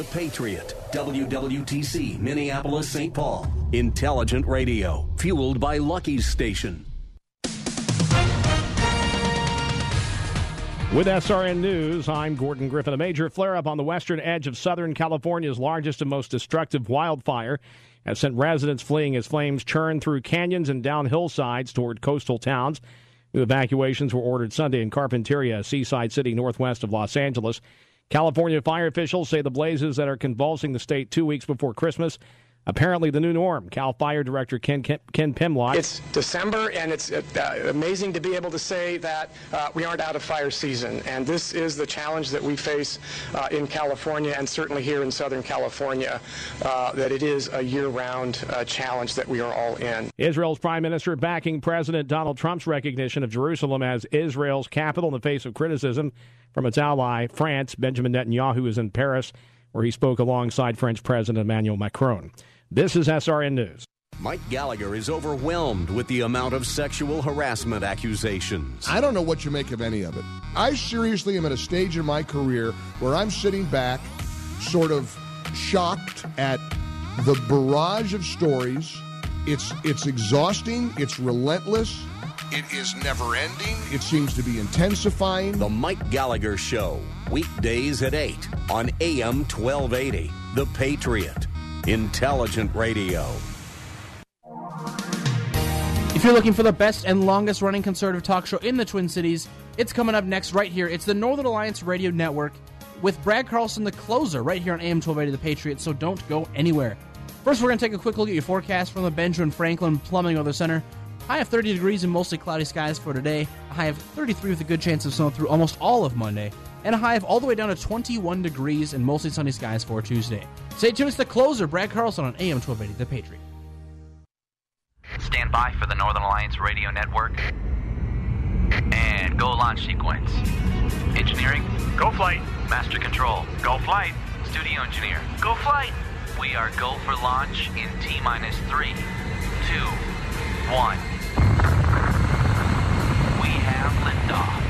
The Patriot, WWTC, Minneapolis, St. Paul. Intelligent radio, fueled by Lucky's Station. With SRN News, I'm Gordon Griffin. A major flare up on the western edge of Southern California's largest and most destructive wildfire has sent residents fleeing as flames churn through canyons and down hillsides toward coastal towns. New evacuations were ordered Sunday in Carpinteria, a seaside city northwest of Los Angeles. California fire officials say the blazes that are convulsing the state two weeks before Christmas apparently the new norm. Cal Fire Director Ken, Ken, Ken Pimlott. It's December, and it's uh, amazing to be able to say that uh, we aren't out of fire season. And this is the challenge that we face uh, in California and certainly here in Southern California, uh, that it is a year-round uh, challenge that we are all in. Israel's prime minister backing President Donald Trump's recognition of Jerusalem as Israel's capital in the face of criticism from its ally, France. Benjamin Netanyahu is in Paris, where he spoke alongside French President Emmanuel Macron. This is SRN News. Mike Gallagher is overwhelmed with the amount of sexual harassment accusations. I don't know what you make of any of it. I seriously am at a stage in my career where I'm sitting back, sort of shocked at the barrage of stories. It's it's exhausting, it's relentless. It is never ending. It seems to be intensifying. The Mike Gallagher Show, weekdays at 8 on AM 1280. The Patriot. Intelligent Radio. If you're looking for the best and longest running conservative talk show in the Twin Cities, it's coming up next right here. It's the Northern Alliance Radio Network with Brad Carlson, the closer, right here on AM 1280 The Patriot, so don't go anywhere. First, we're going to take a quick look at your forecast from the Benjamin Franklin Plumbing Weather Center. High of 30 degrees and mostly cloudy skies for today. A high of 33 with a good chance of snow through almost all of Monday. And a high of all the way down to 21 degrees and mostly sunny skies for Tuesday. Stay tuned. It's the closer, Brad Carlson on AM 1280 The Patriot. Stand by for the Northern Alliance Radio Network. And go launch sequence. Engineering, go flight. Master control, go flight. Studio engineer, go flight. We are go for launch in T minus three, two, one. We have liftoff.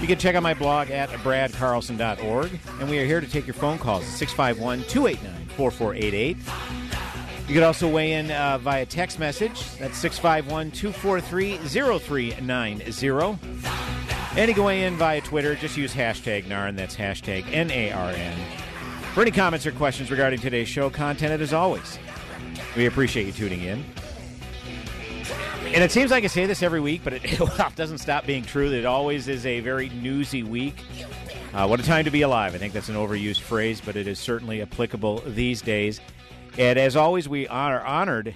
You can check out my blog at bradcarlson.org. And we are here to take your phone calls at 651 289 4488. You can also weigh in uh, via text message. That's 651 243 0390. And you can weigh in via Twitter. Just use hashtag NARN. That's hashtag N A R N. For any comments or questions regarding today's show content, as always, we appreciate you tuning in. And it seems like I say this every week, but it, it doesn't stop being true that it always is a very newsy week. Uh, what a time to be alive. I think that's an overused phrase, but it is certainly applicable these days. And as always, we are honored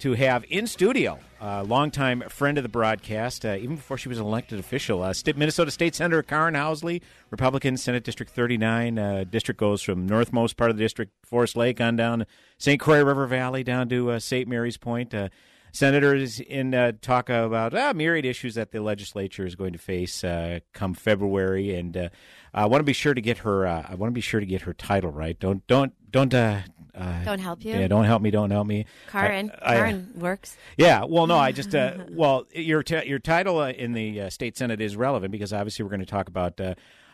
to have in studio a longtime friend of the broadcast, uh, even before she was an elected official, uh, Minnesota State Senator Karin Housley, Republican, Senate District 39. Uh, district goes from northmost part of the district, Forest Lake, on down St. Croix River Valley, down to uh, St. Mary's Point. Uh, senators in uh, talk about uh, myriad issues that the legislature is going to face uh, come February, and uh, I want to be sure to get her. I want to be sure to get her title right. Don't don't don't uh, don't help you. Yeah, don't help me. Don't help me. Karin, I, I, works. Yeah. Well, no, I just uh, well, your t- your title uh, in the uh, state senate is relevant because obviously we're going to talk about.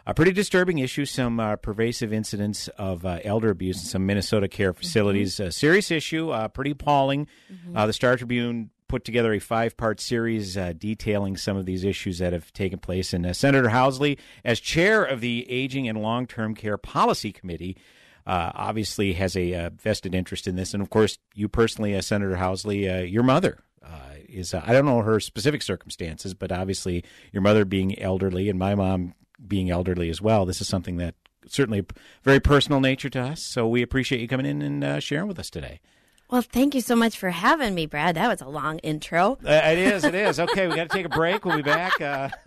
Uh, a pretty disturbing issue, some uh, pervasive incidents of elder abuse in some Minnesota care facilities. Mm-hmm. serious issue, pretty appalling. Mm-hmm. the Star Tribune put together a five part series uh, detailing some of these issues that have taken place. And uh, Senator Housley, as chair of the Aging and Long Term Care Policy Committee, uh, obviously has a uh, vested interest in this, and of course, you personally, uh, Senator Housley, uh, your mother. Uh, is I don't know her specific circumstances, but obviously your mother being elderly and my mom being elderly as well. This is something that certainly very personal nature to us. So we appreciate you coming in and sharing with us today. Well, thank you so much for having me, Brad. That was a long intro. Uh, it is. It is. Okay, we got to take a break. We'll be back. Uh...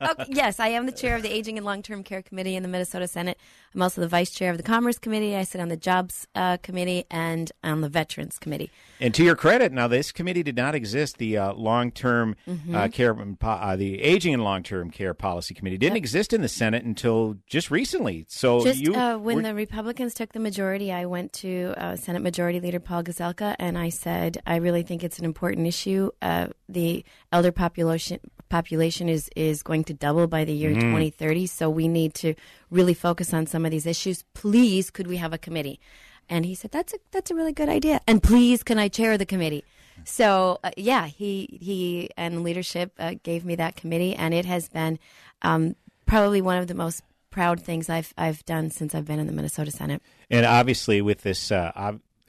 okay, yes, I am the chair of the Aging and Long Term Care Committee in the Minnesota Senate. I'm also the vice chair of the Commerce Committee. I sit on the Jobs uh, Committee and on the Veterans Committee. And to your credit, now this committee did not exist. The uh, long term mm-hmm. uh, care, uh, the aging and long term care policy committee didn't yep. exist in the Senate until just recently. So just you, uh, when were... the Republicans took the majority, I went to uh, Senate Majority Leader Paul Gazelka and I said, I really think it's an important issue. Uh, the elder population population is is going to double by the year mm-hmm. 2030, so we need to really focus on some of these issues. Please, could we have a committee? And he said, "That's a that's a really good idea." And please, can I chair the committee? So uh, yeah, he he and leadership uh, gave me that committee, and it has been um, probably one of the most proud things I've I've done since I've been in the Minnesota Senate. And obviously, with this, uh,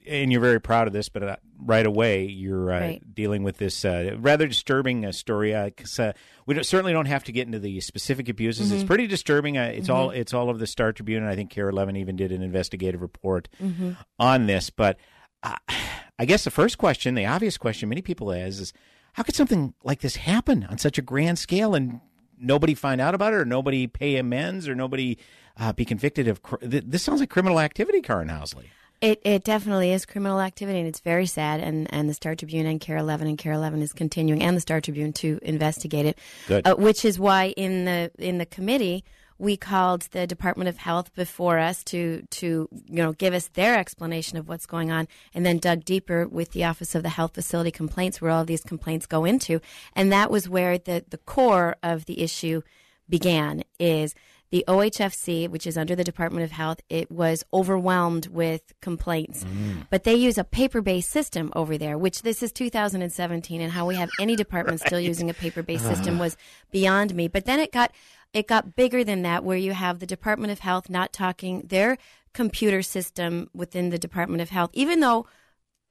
and you're very proud of this, but uh, right away you're uh, right. dealing with this uh, rather disturbing story. Because we don't, certainly don't have to get into the specific abuses. Mm-hmm. It's pretty disturbing. it's mm-hmm. all it's all of the Star Tribune, and I think KARE 11 even did an investigative report mm-hmm. on this. But I guess the first question, the obvious question, many people has is, how could something like this happen on such a grand scale and nobody find out about it, or nobody pay amends, or nobody uh, be convicted of? Cr- this sounds like criminal activity, Karin Housley. It it definitely is criminal activity, and it's very sad. And, and the Star Tribune and KARE 11 and KARE 11 is continuing, and the Star Tribune to investigate it. Uh, which is why in the in the committee we called the Department of Health before us to to you know give us their explanation of what's going on, and then dug deeper with the Office of the Health Facility Complaints, where all these complaints go into, and that was where the the core of the issue began. Is the OHFC, which is under the Department of Health, it was overwhelmed with complaints. Mm. But they use a paper based system over there, which this is 2017, and how we have any department right. still using a paper based uh. system was beyond me. But then it got it got bigger than that, where you have the Department of Health not talking their computer system within the Department of Health, even though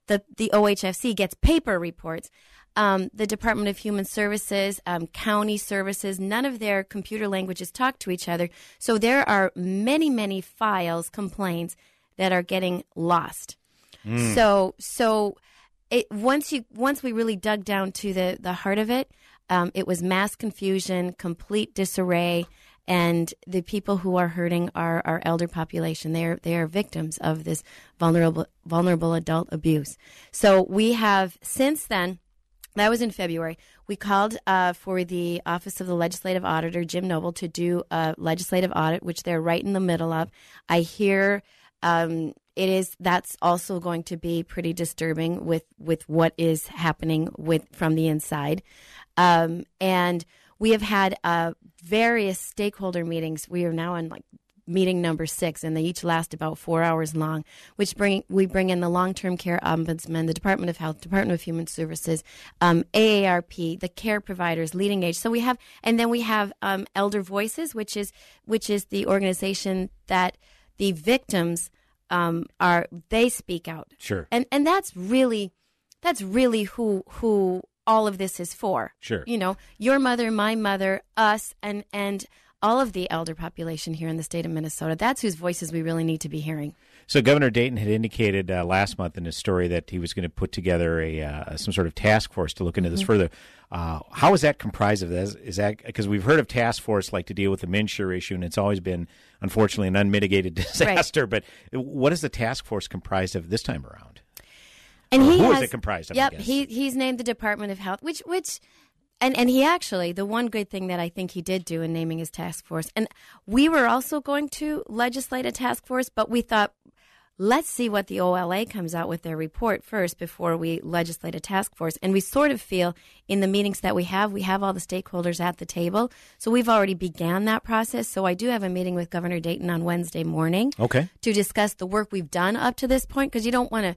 the the OHFC gets paper reports um, the Department of Human Services, um, county services, none of their computer languages talk to each other. So there are many, many files, complaints that are getting lost. Mm. So, so it, once you once we really dug down to the the heart of it, um, it was mass confusion, complete disarray, and the people who are hurting are our elder population. They are they are victims of this vulnerable vulnerable adult abuse. So we have since then that was in February. We called uh, for the Office of the Legislative Auditor, Jim Noble, to do a legislative audit, which they're right in the middle of. I hear um, it is that's also going to be pretty disturbing with with what is happening with from the inside, um, and we have had uh, various stakeholder meetings. We are now on like meeting number six, and they each last about four hours long. Which bring we bring in the long term care ombudsman, the Department of Health, Department of Human Services, um, AARP, the care providers, Leading Age. So we have, and then we have um, Elder Voices, which is which is the organization that the victims um, are they speak out. Sure, and and that's really that's really who who all of this is for. Sure, you know, your mother, my mother, us, and and all of the elder population here in the state of Minnesota. That's whose voices we really need to be hearing. So Governor Dayton had indicated uh, last month in his story that he was going to put together a uh, some sort of task force to look into this mm-hmm. further. Uh, how is that comprised of? This? is that because we've heard of task force like to deal with the MNsure issue, and it's always been unfortunately an unmitigated disaster. Right. But what is the task force comprised of this time around? And or he who has, is it comprised of? Yep, he he's named the Department of Health, which which and and he actually the one good thing that I think he did do in naming his task force, and we were also going to legislate a task force, but we thought let's see what the OLA comes out with their report first before we legislate a task force. And we sort of feel in the meetings that we have, we have all the stakeholders at the table. So we've already began that process. So I do have a meeting with Governor Dayton on Wednesday morning. Okay. To discuss the work we've done up to this point because you don't want to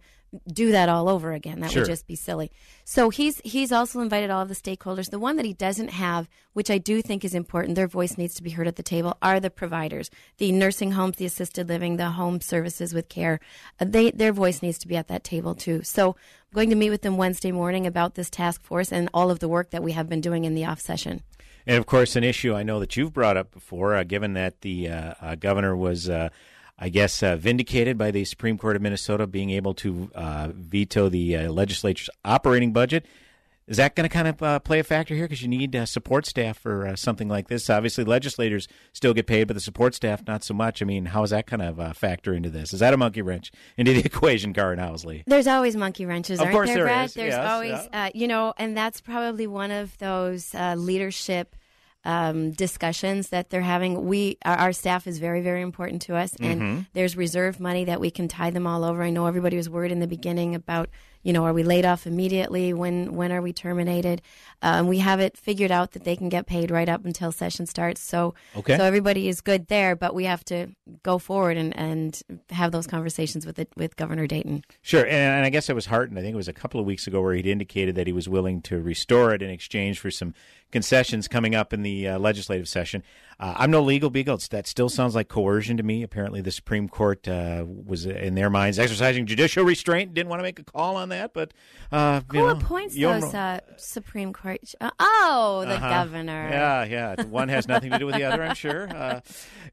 do that all over again. That Sure. would just be silly. So he's he's also invited all of the stakeholders. The one that he doesn't have, which I do think is important, their voice needs to be heard at the table, are the providers, the nursing homes, the assisted living, the home services with care. Uh, they their voice needs to be at that table too. So I'm going to meet with them Wednesday morning about this task force and all of the work that we have been doing in the off session. And of course, an issue I know that you've brought up before, uh, given that the uh, uh, governor was, uh, I guess, uh, vindicated by the Supreme Court of Minnesota being able to uh, veto the uh, legislature's operating budget. Is that going to kind of uh, play a factor here? Because you need uh, support staff for uh, something like this. Obviously, legislators still get paid, but the support staff not so much. I mean, how is that kind of uh, factor into this? Is that a monkey wrench into the equation, Karin Housley? There's always monkey wrenches, Of aren't course there, there Brad? is, There's yes, always, uh, you know, and that's probably one of those uh, leadership um, discussions that they're having. We, our, our staff is very, very important to us, and Mhm. there's reserve money that we can tie them all over. I know everybody was worried in the beginning about, you know, are we laid off immediately? When when are we terminated? Um, we have it figured out that they can get paid right up until session starts. So, Okay. so everybody is good there, but we have to go forward and, and have those conversations with it, with Governor Dayton. Sure, and, and I guess I was heartened. I think it was a couple of weeks ago where he'd indicated that he was willing to restore it in exchange for some concessions coming up in the uh, legislative session. Uh, I'm no legal beagle. It's, that still sounds like coercion to me. Apparently, the Supreme Court uh, was, in their minds, exercising judicial restraint. Didn't want to make a call on that, but uh, you Who know, appoints those uh, Supreme Court? Uh, oh, the Uh-huh. governor. Yeah, yeah. One has nothing to do with the other, I'm sure. Uh,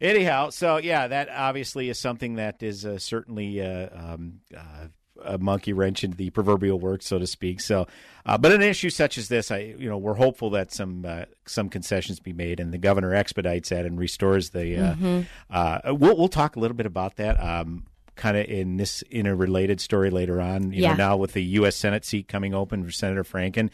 anyhow, so yeah, that obviously is something that is uh, certainly uh, um, uh, a monkey wrench into the proverbial works, so to speak. So, uh, but an issue such as this, I you know, we're hopeful that some uh, some concessions be made, and the governor expedites that and restores the. Uh, Mhm. uh, we'll we'll talk a little bit about that. Um, Kind of in this in a related story later on, you Yeah. know, now with the U.S. Senate seat coming open for Senator Franken,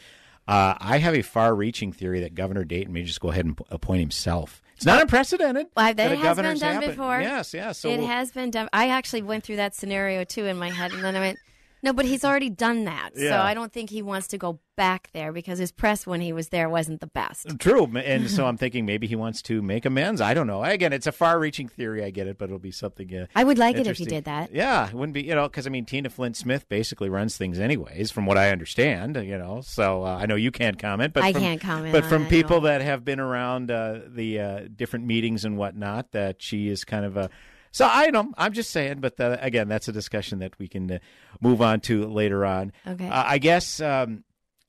uh, I have a far-reaching theory that Governor Dayton may just go ahead and appoint himself. It's not unprecedented. Well, that a has been done happen- before. Yes, yes. So it we'll- has been done. I actually went through that scenario too in my head, and then I went, "No, but he's already done that." So I don't think he wants to go back there because his press when he was there wasn't the best. True, and so I'm thinking maybe he wants to make amends. I don't know. Again, it's a far-reaching theory. I get it, but it'll be something. Uh, I would like it if he did that. Yeah, it wouldn't be you know because I mean Tina Flint Smith basically runs things anyways, from what I understand. You know, so uh, I know you can't comment, but I from, can't comment But from people that have been around uh, the uh, different meetings and whatnot, that she is kind of a. So I know I'm just saying, but uh, again, that's a discussion that we can uh, move on to later on. Okay. Uh, I guess. Um,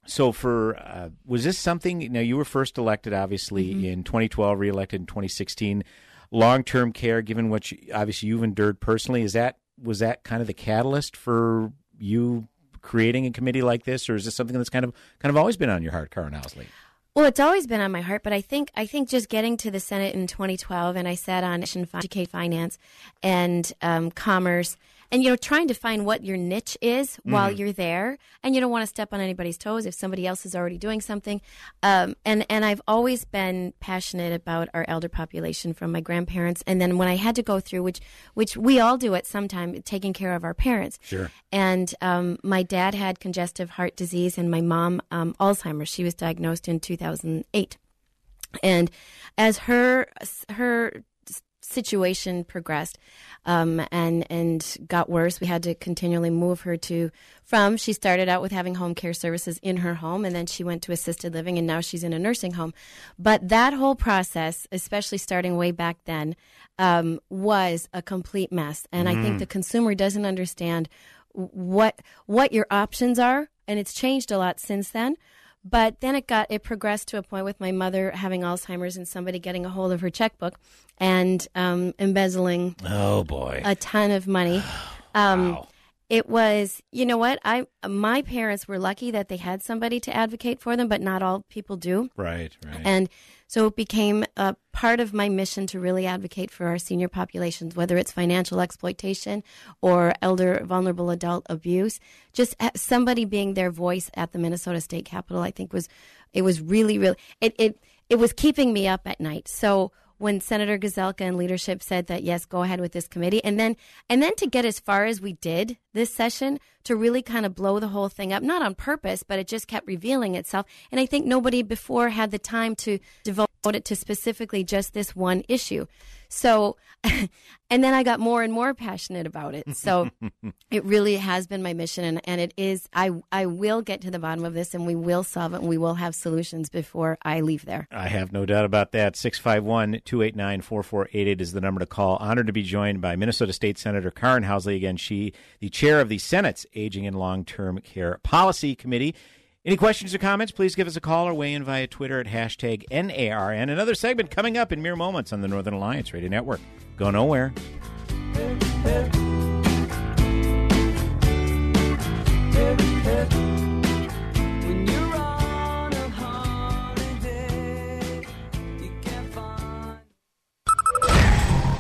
so for uh, was this something? Now you were first elected, obviously Mm-hmm. in 2012, reelected in 2016. Long-term care, given what you, obviously you've endured personally, is that was that kind of the catalyst for you creating a committee like this, or is this something that's kind of kind of always been on your heart, Karin Housley? Well, it's always been on my heart, but I think I think just getting to the Senate in 2012, and I sat on Educate Finance and um, Commerce, and you know, trying to find what your niche is while Mhm. you're there, and you don't want to step on anybody's toes if somebody else is already doing something. Um, and and I've always been passionate about our elder population from my grandparents, and then when I had to go through, which which we all do at some time, taking care of our parents. Sure. And um, my dad had congestive heart disease, and my mom um, Alzheimer's. She was diagnosed in 2008. And as her her situation progressed um, and and got worse, we had to continually move her to from. She started out with having home care services in her home, and then she went to assisted living, and now she's in a nursing home. But that whole process, especially starting way back then, um, was a complete mess. And I think Mhm. the consumer doesn't understand what what your options are, and it's changed a lot since then. But then it got it progressed to a point with my mother having Alzheimer's and somebody getting a hold of her checkbook and um, embezzling Oh boy, a ton of money. Um, It was, you know what? I my parents were lucky that they had somebody to advocate for them, but not all people do. Right, right. And so it became a part of my mission to really advocate for our senior populations, whether it's financial exploitation or elder vulnerable adult abuse. Just somebody being their voice at the Minnesota State Capitol, I think was it was really really it it it was keeping me up at night. So when Senator Gazelka and leadership said that yes, go ahead with this committee, and then and then to get as far as we did this session to really kind of blow the whole thing up, not on purpose, but it just kept revealing itself. And I think nobody before had the time to devote it to specifically just this one issue. So, and then I got more and more passionate about it. So it really has been my mission. And, and it is, I, I will get to the bottom of this and we will solve it and we will have solutions before I leave there. I have no doubt about that. 651 289 4488 is the number to call. Honored to be joined by Minnesota State Senator Karin Housley. Again, she, the chair of the Senate's Aging and Long Term Care Policy Committee. Any questions or comments, please give us a call or weigh in via Twitter at hashtag NARN. Another segment coming up in mere moments on the Northern Alliance Radio Network. Go nowhere.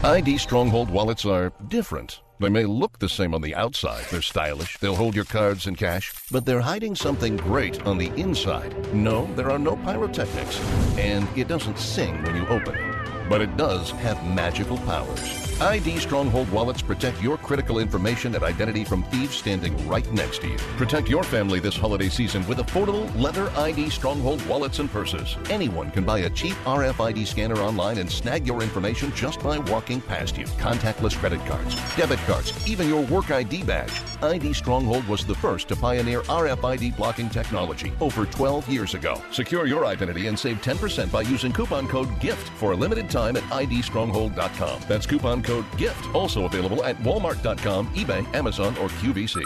ID Stronghold wallets are different. They may look the same on the outside. They're stylish. They'll hold your cards and cash, but they're hiding something great on the inside. No, there are no pyrotechnics, and it doesn't sing when you open it. But it does have magical powers. ID Stronghold wallets protect your critical information and identity from thieves standing right next to you. Protect your family this holiday season with affordable leather ID Stronghold wallets and purses. Anyone can buy a cheap RFID scanner online and snag your information just by walking past you. Contactless credit cards, debit cards, even your work ID badge. ID Stronghold was the first to pioneer RFID blocking technology over 12 years ago. Secure your identity and save 10% by using coupon code GIFT for a limited time at idstronghold.com. That's coupon code GIFT. Also available at walmart.com, eBay, Amazon, or QVC.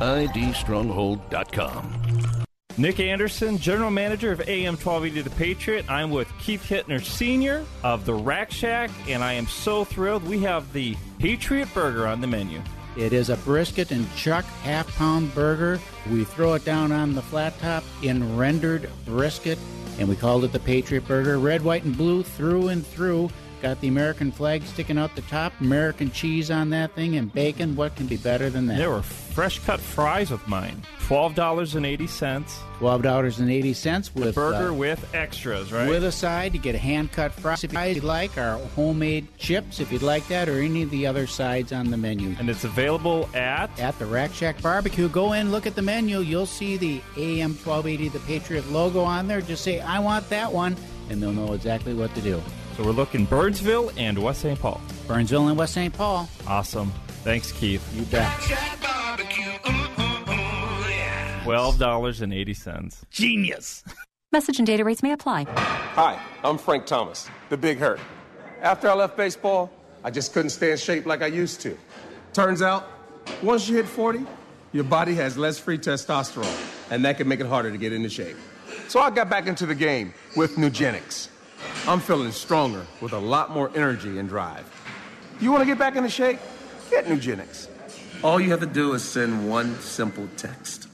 idstronghold.com. Nick Anderson, General Manager of AM 1280 The Patriot. I'm with Keith Hittner Sr. of the Rack Shack, and I am so thrilled. We have the Patriot Burger on the menu. It is a brisket and chuck half pound burger. We throw it down on the flat top in rendered brisket, and we called it the Patriot Burger. Red, white, and blue through and through. Got the American flag sticking out the top, American cheese on that thing, and bacon. What can be better than that? There were fresh cut fries with mine. Twelve dollars and eighty cents. Twelve dollars and eighty cents with burger uh, with extras, right? With a side, you get a hand cut fries if you'd like, our homemade chips if you'd like that, or any of the other sides on the menu. And it's available at at the Rack Shack Barbecue. Go in, look at the menu. You'll see the AM twelve eighty the Patriot logo on there. Just say I want that one, and they'll know exactly what to do. So we're looking Burnsville and West St. Paul. Burnsville and West St. Paul. Awesome. Thanks, Keith. You bet. Twelve dollars and eighty cents. Genius. Message and data rates may apply. Hi, I'm Frank Thomas, the Big Hurt. After I left baseball, I just couldn't stay in shape like I used to. Turns out, once you hit 40, your body has less free testosterone, and that can make it harder to get into shape. So I got back into the game with Nugenix. I'm feeling stronger with a lot more energy and drive. You want to get back into shape? Get Nugenix. All you have to do is send one simple text.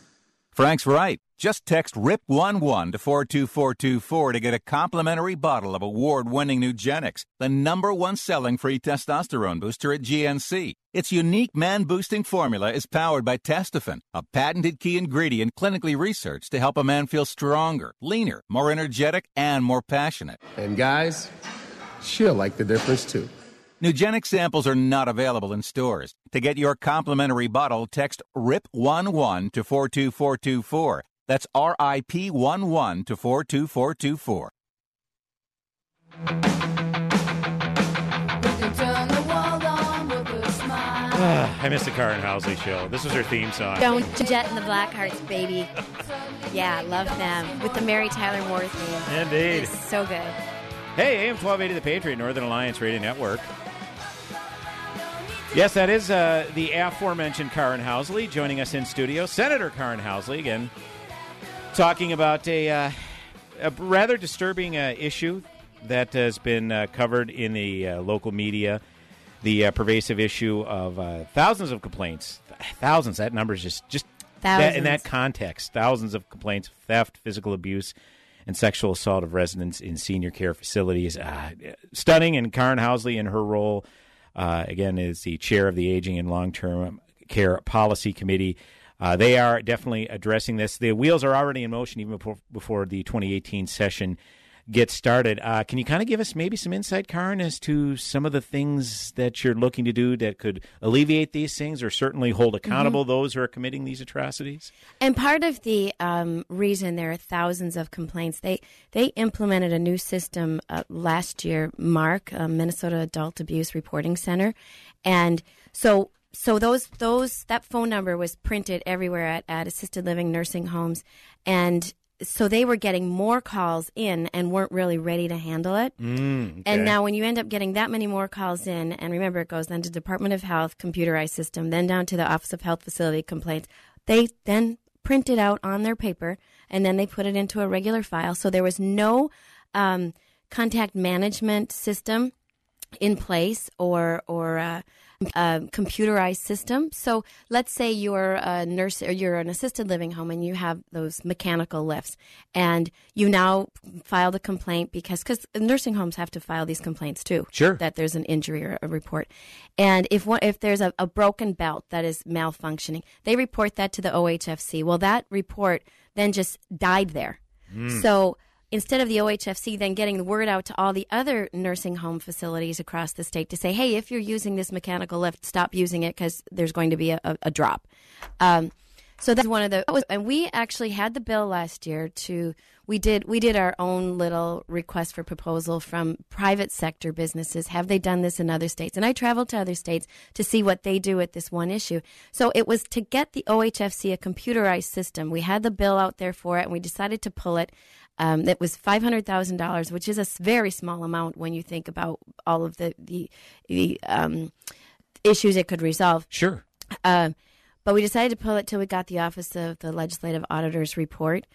Frank's right. Just text RIP11 to 42424 to get a complimentary bottle of award winning Nugenix, the number one selling free testosterone booster at GNC. Its unique man boosting formula is powered by Testofen, a patented key ingredient clinically researched to help a man feel stronger, leaner, more energetic, and more passionate. And guys, she'll like the difference too. Nugenix samples are not available in stores. To get your complimentary bottle, text RIP11 to 42424. That's RIP11 to 42424. I missed the Karin Housley show. This was her theme song. Joan Jett and the Blackhearts, baby. Yeah, love them. With the Mary Tyler Moore theme. Indeed. It's so good. Hey, AM 1280 The Patriot, Northern Alliance Radio Network. Yes, that is uh, the aforementioned Karin Housley joining us in studio. Senator Karin Housley, again, talking about a, uh, a rather disturbing uh, issue that has been uh, covered in the uh, local media. The uh, pervasive issue of thousands of complaints. Thousands. That number is just just that, in that context. Thousands of complaints of theft, physical abuse, and sexual assault of residents in senior care facilities. stunning. And Karin Housley in her role uh, again, is the chair of the Aging and Long Term Care Policy Committee. Uh, they are definitely addressing this. The wheels are already in motion even before, before the 2018 session gets started. Uh, can you kind of give us maybe some insight, Karin, as to some of the things that you're looking to do that could alleviate these things, or certainly hold accountable those who are committing these atrocities? And part of the um, reason there are thousands of complaints, they they implemented a new system uh, last year, MAARC uh, Minnesota Adult Abuse Reporting Center, and so so those those that phone number was printed everywhere at, at assisted living nursing homes, and so they were getting more calls in and weren't really ready to handle it. Mm, And now, when you end up getting that many more calls in, and remember, it goes then to Department of Health computerized system, then down to the Office of Health Facility Complaints. They then print it out on their paper, and then they put it into a regular file. So there was no um, contact management system in place or or uh, a computerized system. So let's say you're a nurse or you're an assisted living home and you have those mechanical lifts, and you now filed a complaint because because nursing homes have to file these complaints too. Sure. that there's an injury or a report, and if one, if there's a, a broken belt that is malfunctioning, they report that to the OHFC. Well, that report then just died there. Mm. So instead of the OHFC then getting the word out to all the other nursing home facilities across the state to say, hey, if you're using this mechanical lift, stop using it because there's going to be a, a, a drop. Um, so that's one of the, and we actually had the bill last year to, we did, we did our own little request for proposal from private sector businesses. Have they done this in other states? And I traveled to other states to see what they do with this one issue. So it was to get the OHFC a computerized system. We had the bill out there for it and we decided to pull it. Um, it was five hundred thousand dollars, which is a very small amount when you think about all of the the, the um, issues it could resolve. Sure. Um, but we decided to pull it till we got the Office of the Legislative Auditor's report.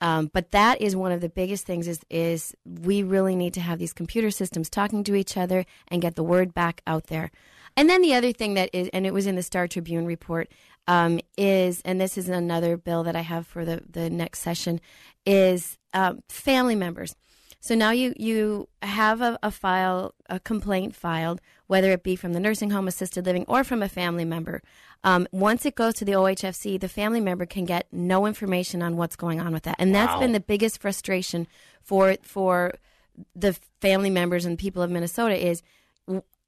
Um, but that is one of the biggest things is is we really need to have these computer systems talking to each other and get the word back out there. And then the other thing that is, and it was in the Star Tribune report, um, is, and this is another bill that I have for the, the next session, is um, family members. So now you, you have a, a file, a complaint filed, whether it be from the nursing home, assisted living, or from a family member. Um, once it goes to the OHFC, the family member can get no information on what's going on with that, and that's Wow. been the biggest frustration for for the family members and people of Minnesota is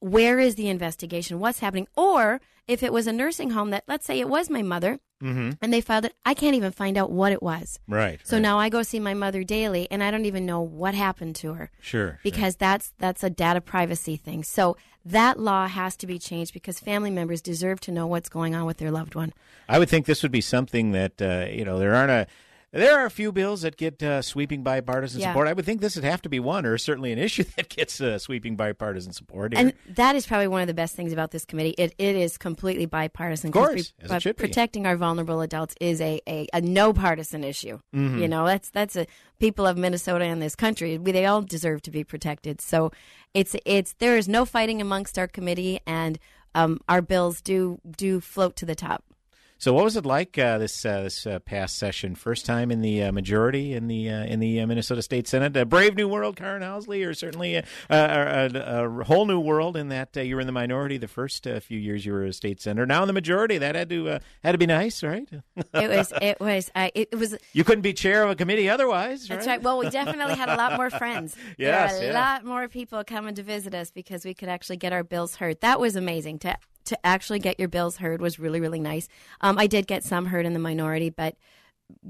where is the investigation? What's happening? Or if it was a nursing home that, let's say it was my mother, Mm-hmm. and they filed it, I can't even find out what it was. Right. So now I go see my mother daily, and I don't even know what happened to her Sure. because that's that's a data privacy thing. So that law has to be changed because family members deserve to know what's going on with their loved one. I would think this would be something that uh, you know there aren't a there are a few bills that get uh, sweeping bipartisan Yeah. support. I would think this would have to be one, or certainly an issue that gets uh, sweeping bipartisan support. Here. And that is probably one of the best things about this committee. It, it is completely bipartisan. Of course, it but should be. protecting our vulnerable adults is a, a, a no partisan issue. Mhm. You know, that's that's a people of Minnesota and this country. We, they all deserve to be protected. So it's it's there is no fighting amongst our committee, and um, our bills do do float to the top. So, what was it like uh, this uh, this uh, past session? First time in the uh, majority in the uh, in the uh, Minnesota State Senate. A brave new world, Karin Housley, or certainly a, a, a, a whole new world in that uh, you were in the minority the first uh, few years you were a state senator. Now in the majority, that had to uh, had to be nice, right? It was it was it was you couldn't be chair of a committee otherwise. That's right. Well, we definitely had a lot more friends. Yes, there were a yeah. lot more people coming to visit us because we could actually get our bills heard. That was amazing. To to actually get your bills heard was really really nice. Um, I did get some heard in the minority, but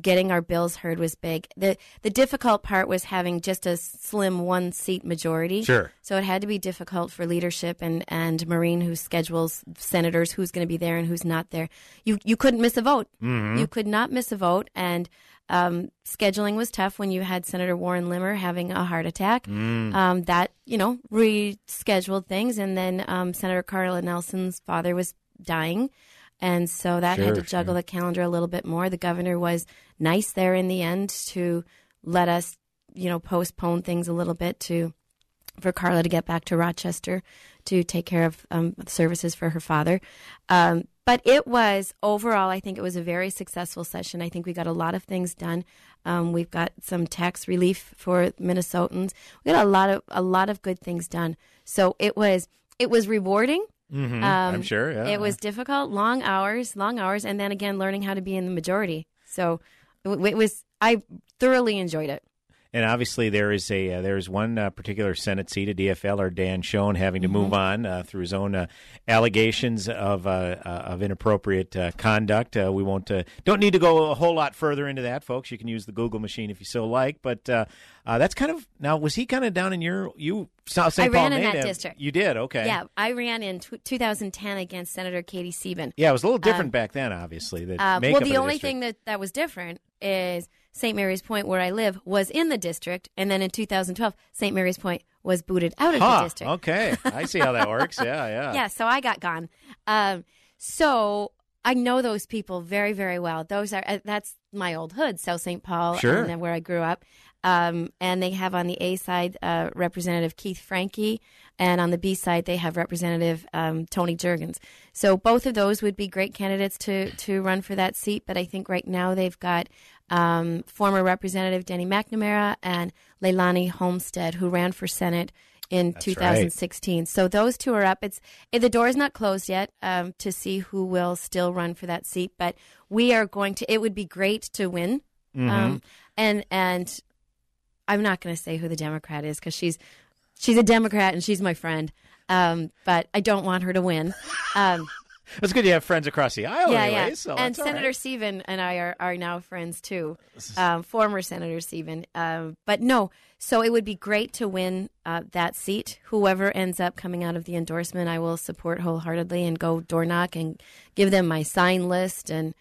getting our bills heard was big. the The difficult part was having just a slim one seat majority. Sure. So it had to be difficult for leadership and and Maureen, who schedules senators, who's going to be there and who's not there. You you couldn't miss a vote. Mhm. You could not miss a vote, and um, scheduling was tough when you had Senator Warren Limmer having a heart attack. Mm. Um, that you know rescheduled things, and then um, Senator Carla Nelson's father was dying, and so that had to juggle the calendar a little bit more. The governor was nice there in the end to let us, you know, postpone things a little bit to for Carla to get back to Rochester to take care of um, services for her father. Um, but it was overall, I think it was a very successful session. I think we got a lot of things done. Um, we've got some tax relief for Minnesotans. We got a lot of a lot of good things done. So it was it was rewarding. Mhm, I'm sure, yeah. it was difficult, long hours, long hours, and then again learning how to be in the majority. So it, it was I thoroughly enjoyed it. And obviously, there is a uh, there is one uh, particular Senate seat, a DFL or Dan Schoen, having to move on uh, through his own uh, allegations of uh, uh, of inappropriate uh, conduct. Uh, we won't uh, don't need to go a whole lot further into that, folks. You can use the Google machine if you so like. But uh, uh, that's kind of now. Was he kind of down in your you South St. I Paul ran in that district. You did okay. Yeah, I ran in t- 2010 against Senator Katie Sieben. Yeah, it was a little different Um, back then, obviously. The well, the only district. thing that, that was different is St. Mary's Point, where I live, was in the district, and then in 2012, St. Mary's Point was booted out of Huh, the district. Okay, I see how that works. Yeah, yeah. yeah, so I got gone. Um, so I know those people very, very well. Those are uh, that's my old hood, South St. Paul, Sure. and where I grew up. Um, and they have on the A side uh, Representative Keith Franke, and on the B side they have Representative um, Tony Jurgens. So both of those would be great candidates to to run for that seat. But I think right now they've got um, former Representative Denny McNamara and Leilani Holmstadt, who ran for Senate in That's right. 2016. So those two are up. It's eh, the door is not closed yet um, to see who will still run for that seat, but we are going to. It would be great to win, Mhm. um, and and I'm not going to say who the Democrat is because she's she's a Democrat and she's my friend, um, but I don't want her to win. Um, It's good you have friends across the aisle, yeah, anyway. yeah. So and Senator right. Sieben and I are, are now friends too, um, former Senator Sieben. Um, but no, so it would be great to win uh, that seat. Whoever ends up coming out of the endorsement, I will support wholeheartedly and go door knock and give them my sign list. And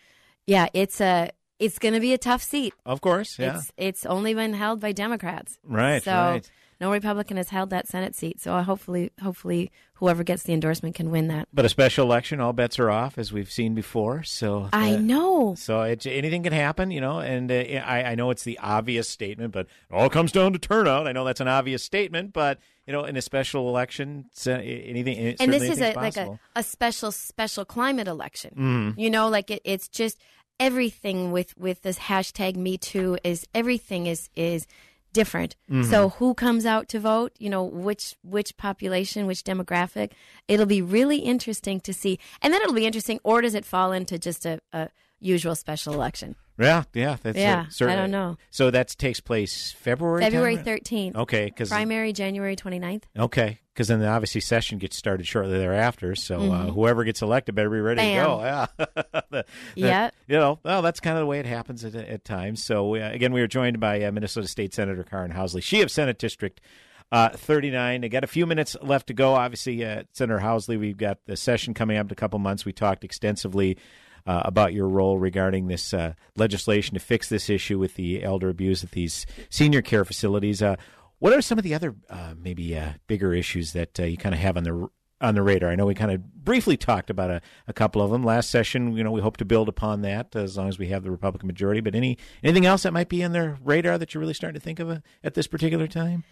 yeah, it's a it's going to be a tough seat. Of course, yeah. It's it's only been held by Democrats. Right, So right. no Republican has held that Senate seat. So hopefully, hopefully, whoever gets the endorsement can win that. But a special election, all bets are off, as we've seen before. So I uh, know. So it, anything can happen, you know. And uh, I, I know it's the obvious statement, but it all comes down to turnout. I know that's an obvious statement, but you know, in a special election, anything. and this is a like a, a special special climate election Mhm. you know like it, it's just everything with with this hashtag me too is everything is is different. Mhm. so who comes out to vote? You know which which population which demographic? It'll be really interesting to see. And then it'll be interesting or does it fall into just a, a usual special election Yeah, yeah, that's Yeah, uh, certainly. I don't know. So that takes place February. february 13th Okay, because primary january 29th Okay, because then the obviously session gets started shortly thereafter. So uh, Mhm. whoever gets elected better be ready Bam. to go. Yeah, The- the- Yeah. You know, well, that's kind of the way it happens at, at times. So uh, again, we are joined by uh, Minnesota State Senator Karin Housley, she of Senate District. Uh, 39. I got a few minutes left to go. Obviously, uh, Senator Housley, we've got the session coming up in a couple months. We talked extensively uh, about your role regarding this uh, legislation to fix this issue with the elder abuse at these senior care facilities. Uh, what are some of the other uh, maybe uh, bigger issues that you kind of have on the on the radar? I know we kind of briefly talked about a, a couple of them last session. You know, we hope to build upon that as long as we have the Republican majority. But any anything else that might be on their radar that you're really starting to think of at this particular time?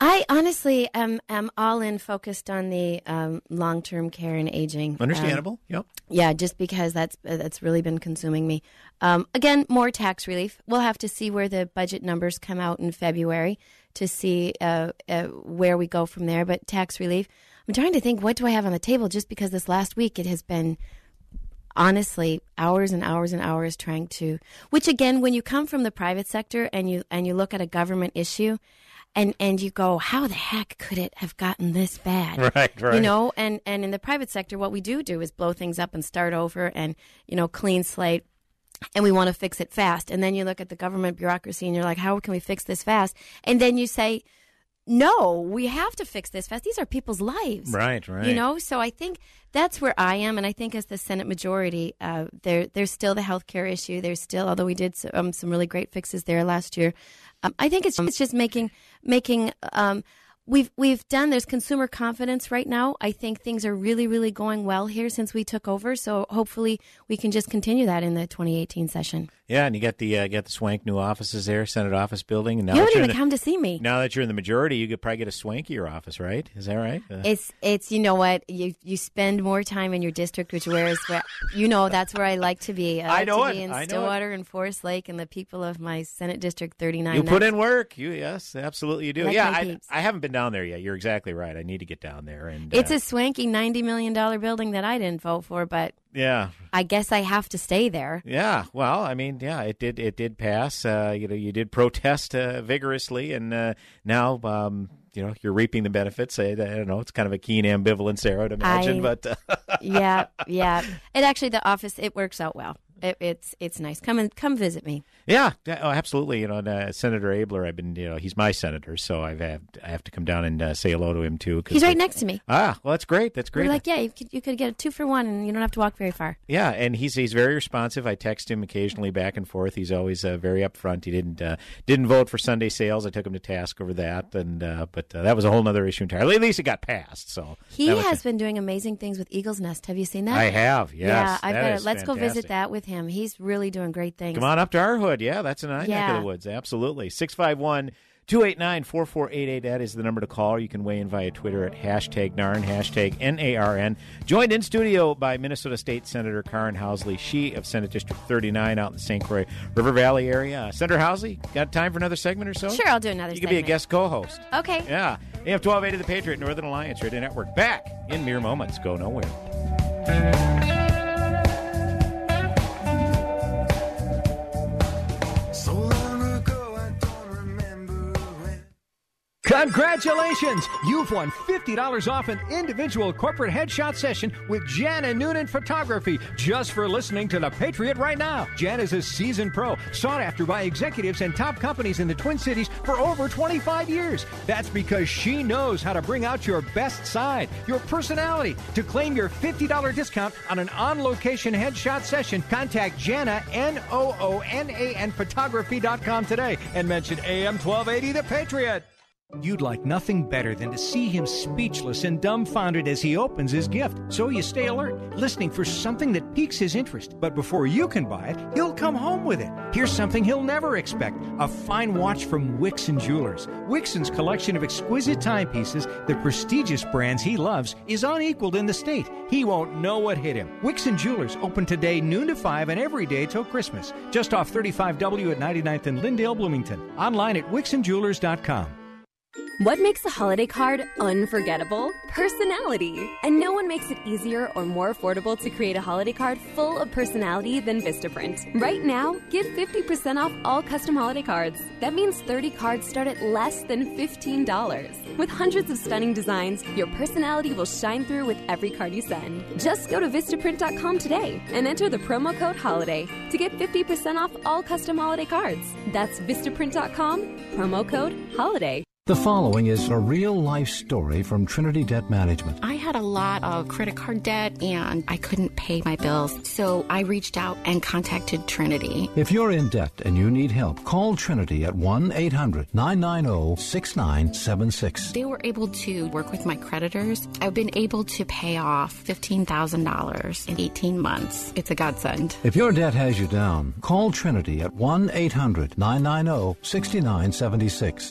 I honestly am am all in focused on the um, long term care and aging. Um, Understandable. Yep. Yeah, just because that's uh, that's really been consuming me. Um, again, more tax relief. We'll have to see where the budget numbers come out in February to see uh, uh, where we go from there. But tax relief. I'm trying to think what do I have on the table. Just because this last week it has been honestly hours and hours and hours trying to which again when you come from the private sector and you and you look at a government issue and and you go how the heck could it have gotten this bad? Right, right. you know and and in the private sector what we do do is blow things up and start over and you know clean slate and we want to fix it fast. And then you look at the government bureaucracy and you're like how can we fix this fast? And then you say no we have to fix this fast. These are people's lives. Right, right. you know so i think that's where i am and i think as the senate majority uh, there there's still the health care issue. There's still although we did s- um, some really great fixes there last year um, i think it's, it's just making making um, we've we've done there's consumer confidence right now i think things are really really going well here since we took over so hopefully we can just continue that in the 2018 session Yeah, and you got the uh, got the swank new offices there, Senate office building. And now you haven't even the, come to see me now that you're in the majority, you could probably get a swankier office, right? Is that right? Uh, It's it's you know what you you spend more time in your district, which where is where you know that's where I like to be. I, I like know to it. be in I it. Stillwater and Forest Lake, and the people of my Senate District thirty nine. you put in work. You yes, absolutely you do. Like yeah, I. I haven't been down there yet. You're exactly right. I need to get down there. And It's uh, a swanky ninety million dollar building that I didn't vote for, but yeah, I guess I have to stay there. Yeah, well, I mean, yeah, it did it did pass. Uh, you know, you did protest uh, vigorously, and uh, now um, you know you're reaping the benefits. I, I don't know. It's kind of a keen ambivalence there, I'd imagine. I- but uh, yeah, yeah. It actually the office it works out well. It, it's it's nice. Come and come visit me. yeah, oh, absolutely. You know, and, uh, Senator Abeler, I've been, you know, he's my senator, so I've had, I have to come down and uh, say hello to him too. He's right next to me. Ah, well, that's great. That's great. We're like, yeah, you could, you could get a two for one, and you don't have to walk very far. Yeah, and he's he's very responsive. I text him occasionally back and forth. He's always uh, very upfront. He didn't uh, didn't vote for Sunday sales. I took him to task over that, and uh, but uh, that was a whole other issue entirely. At least it got passed. So He has been doing amazing things with Eagle's Nest. Have you seen that? I have, yes. Yeah, I've got let's go visit that with him. He's really doing great things. Come on up to our hood. Yeah, that's in our neck of the woods. Absolutely. 651 289 4488. That is the number to call. You can weigh in via Twitter at hashtag NARN, hashtag N A R N. Joined in studio by Minnesota State Senator Karin Housley, she of Senate District 39 out in the St. Croix River Valley area. Uh, Senator Housley, got time for another segment or so? Sure, I'll do another You can be a guest co host. Okay. Yeah. AM 1280 The Patriot, Northern Alliance Radio Network. Back in mere moments. Go nowhere. Congratulations! You've won $50 off an individual corporate headshot session with Jana Noonan Photography just for listening to The Patriot right now. Jan is a seasoned pro, sought after by executives and top companies in the Twin Cities for over 25 years. That's because she knows how to bring out your best side, your personality. To claim your $50 discount on an on location headshot session, contact Jana, N O O N A N photography.com today and mention AM 1280 The Patriot. You'd like nothing better than to see him speechless and dumbfounded as he opens his gift. So you stay alert, listening for something that piques his interest. But before you can buy it, he'll come home with it. Here's something he'll never expect a fine watch from Wixon Jewelers. Wixon's collection of exquisite timepieces, the prestigious brands he loves, is unequaled in the state. He won't know what hit him. Wixon Jewelers open today noon to 5 and every day till Christmas. Just off 35W at 99th and Lyndale, Bloomington. Online at wixonjewelers.com. What makes a holiday card unforgettable? Personality. And no one makes it easier or more affordable to create a holiday card full of personality than Vistaprint. Right now, get 50% off all custom holiday cards. That means 30 cards start at less than $15. With hundreds of stunning designs, your personality will shine through with every card you send. Just go to Vistaprint.com today and enter the promo code HOLIDAY to get 50% off all custom holiday cards. That's Vistaprint.com, promo code HOLIDAY. The following is a real life story from Trinity Debt Management. I had a lot of credit card debt and I couldn't pay my bills. So I reached out and contacted Trinity. If you're in debt and you need help, call Trinity at 1 800 990 6976. They were able to work with my creditors. I've been able to pay off $15,000 in 18 months. It's a godsend. If your debt has you down, call Trinity at 1 800 990 6976.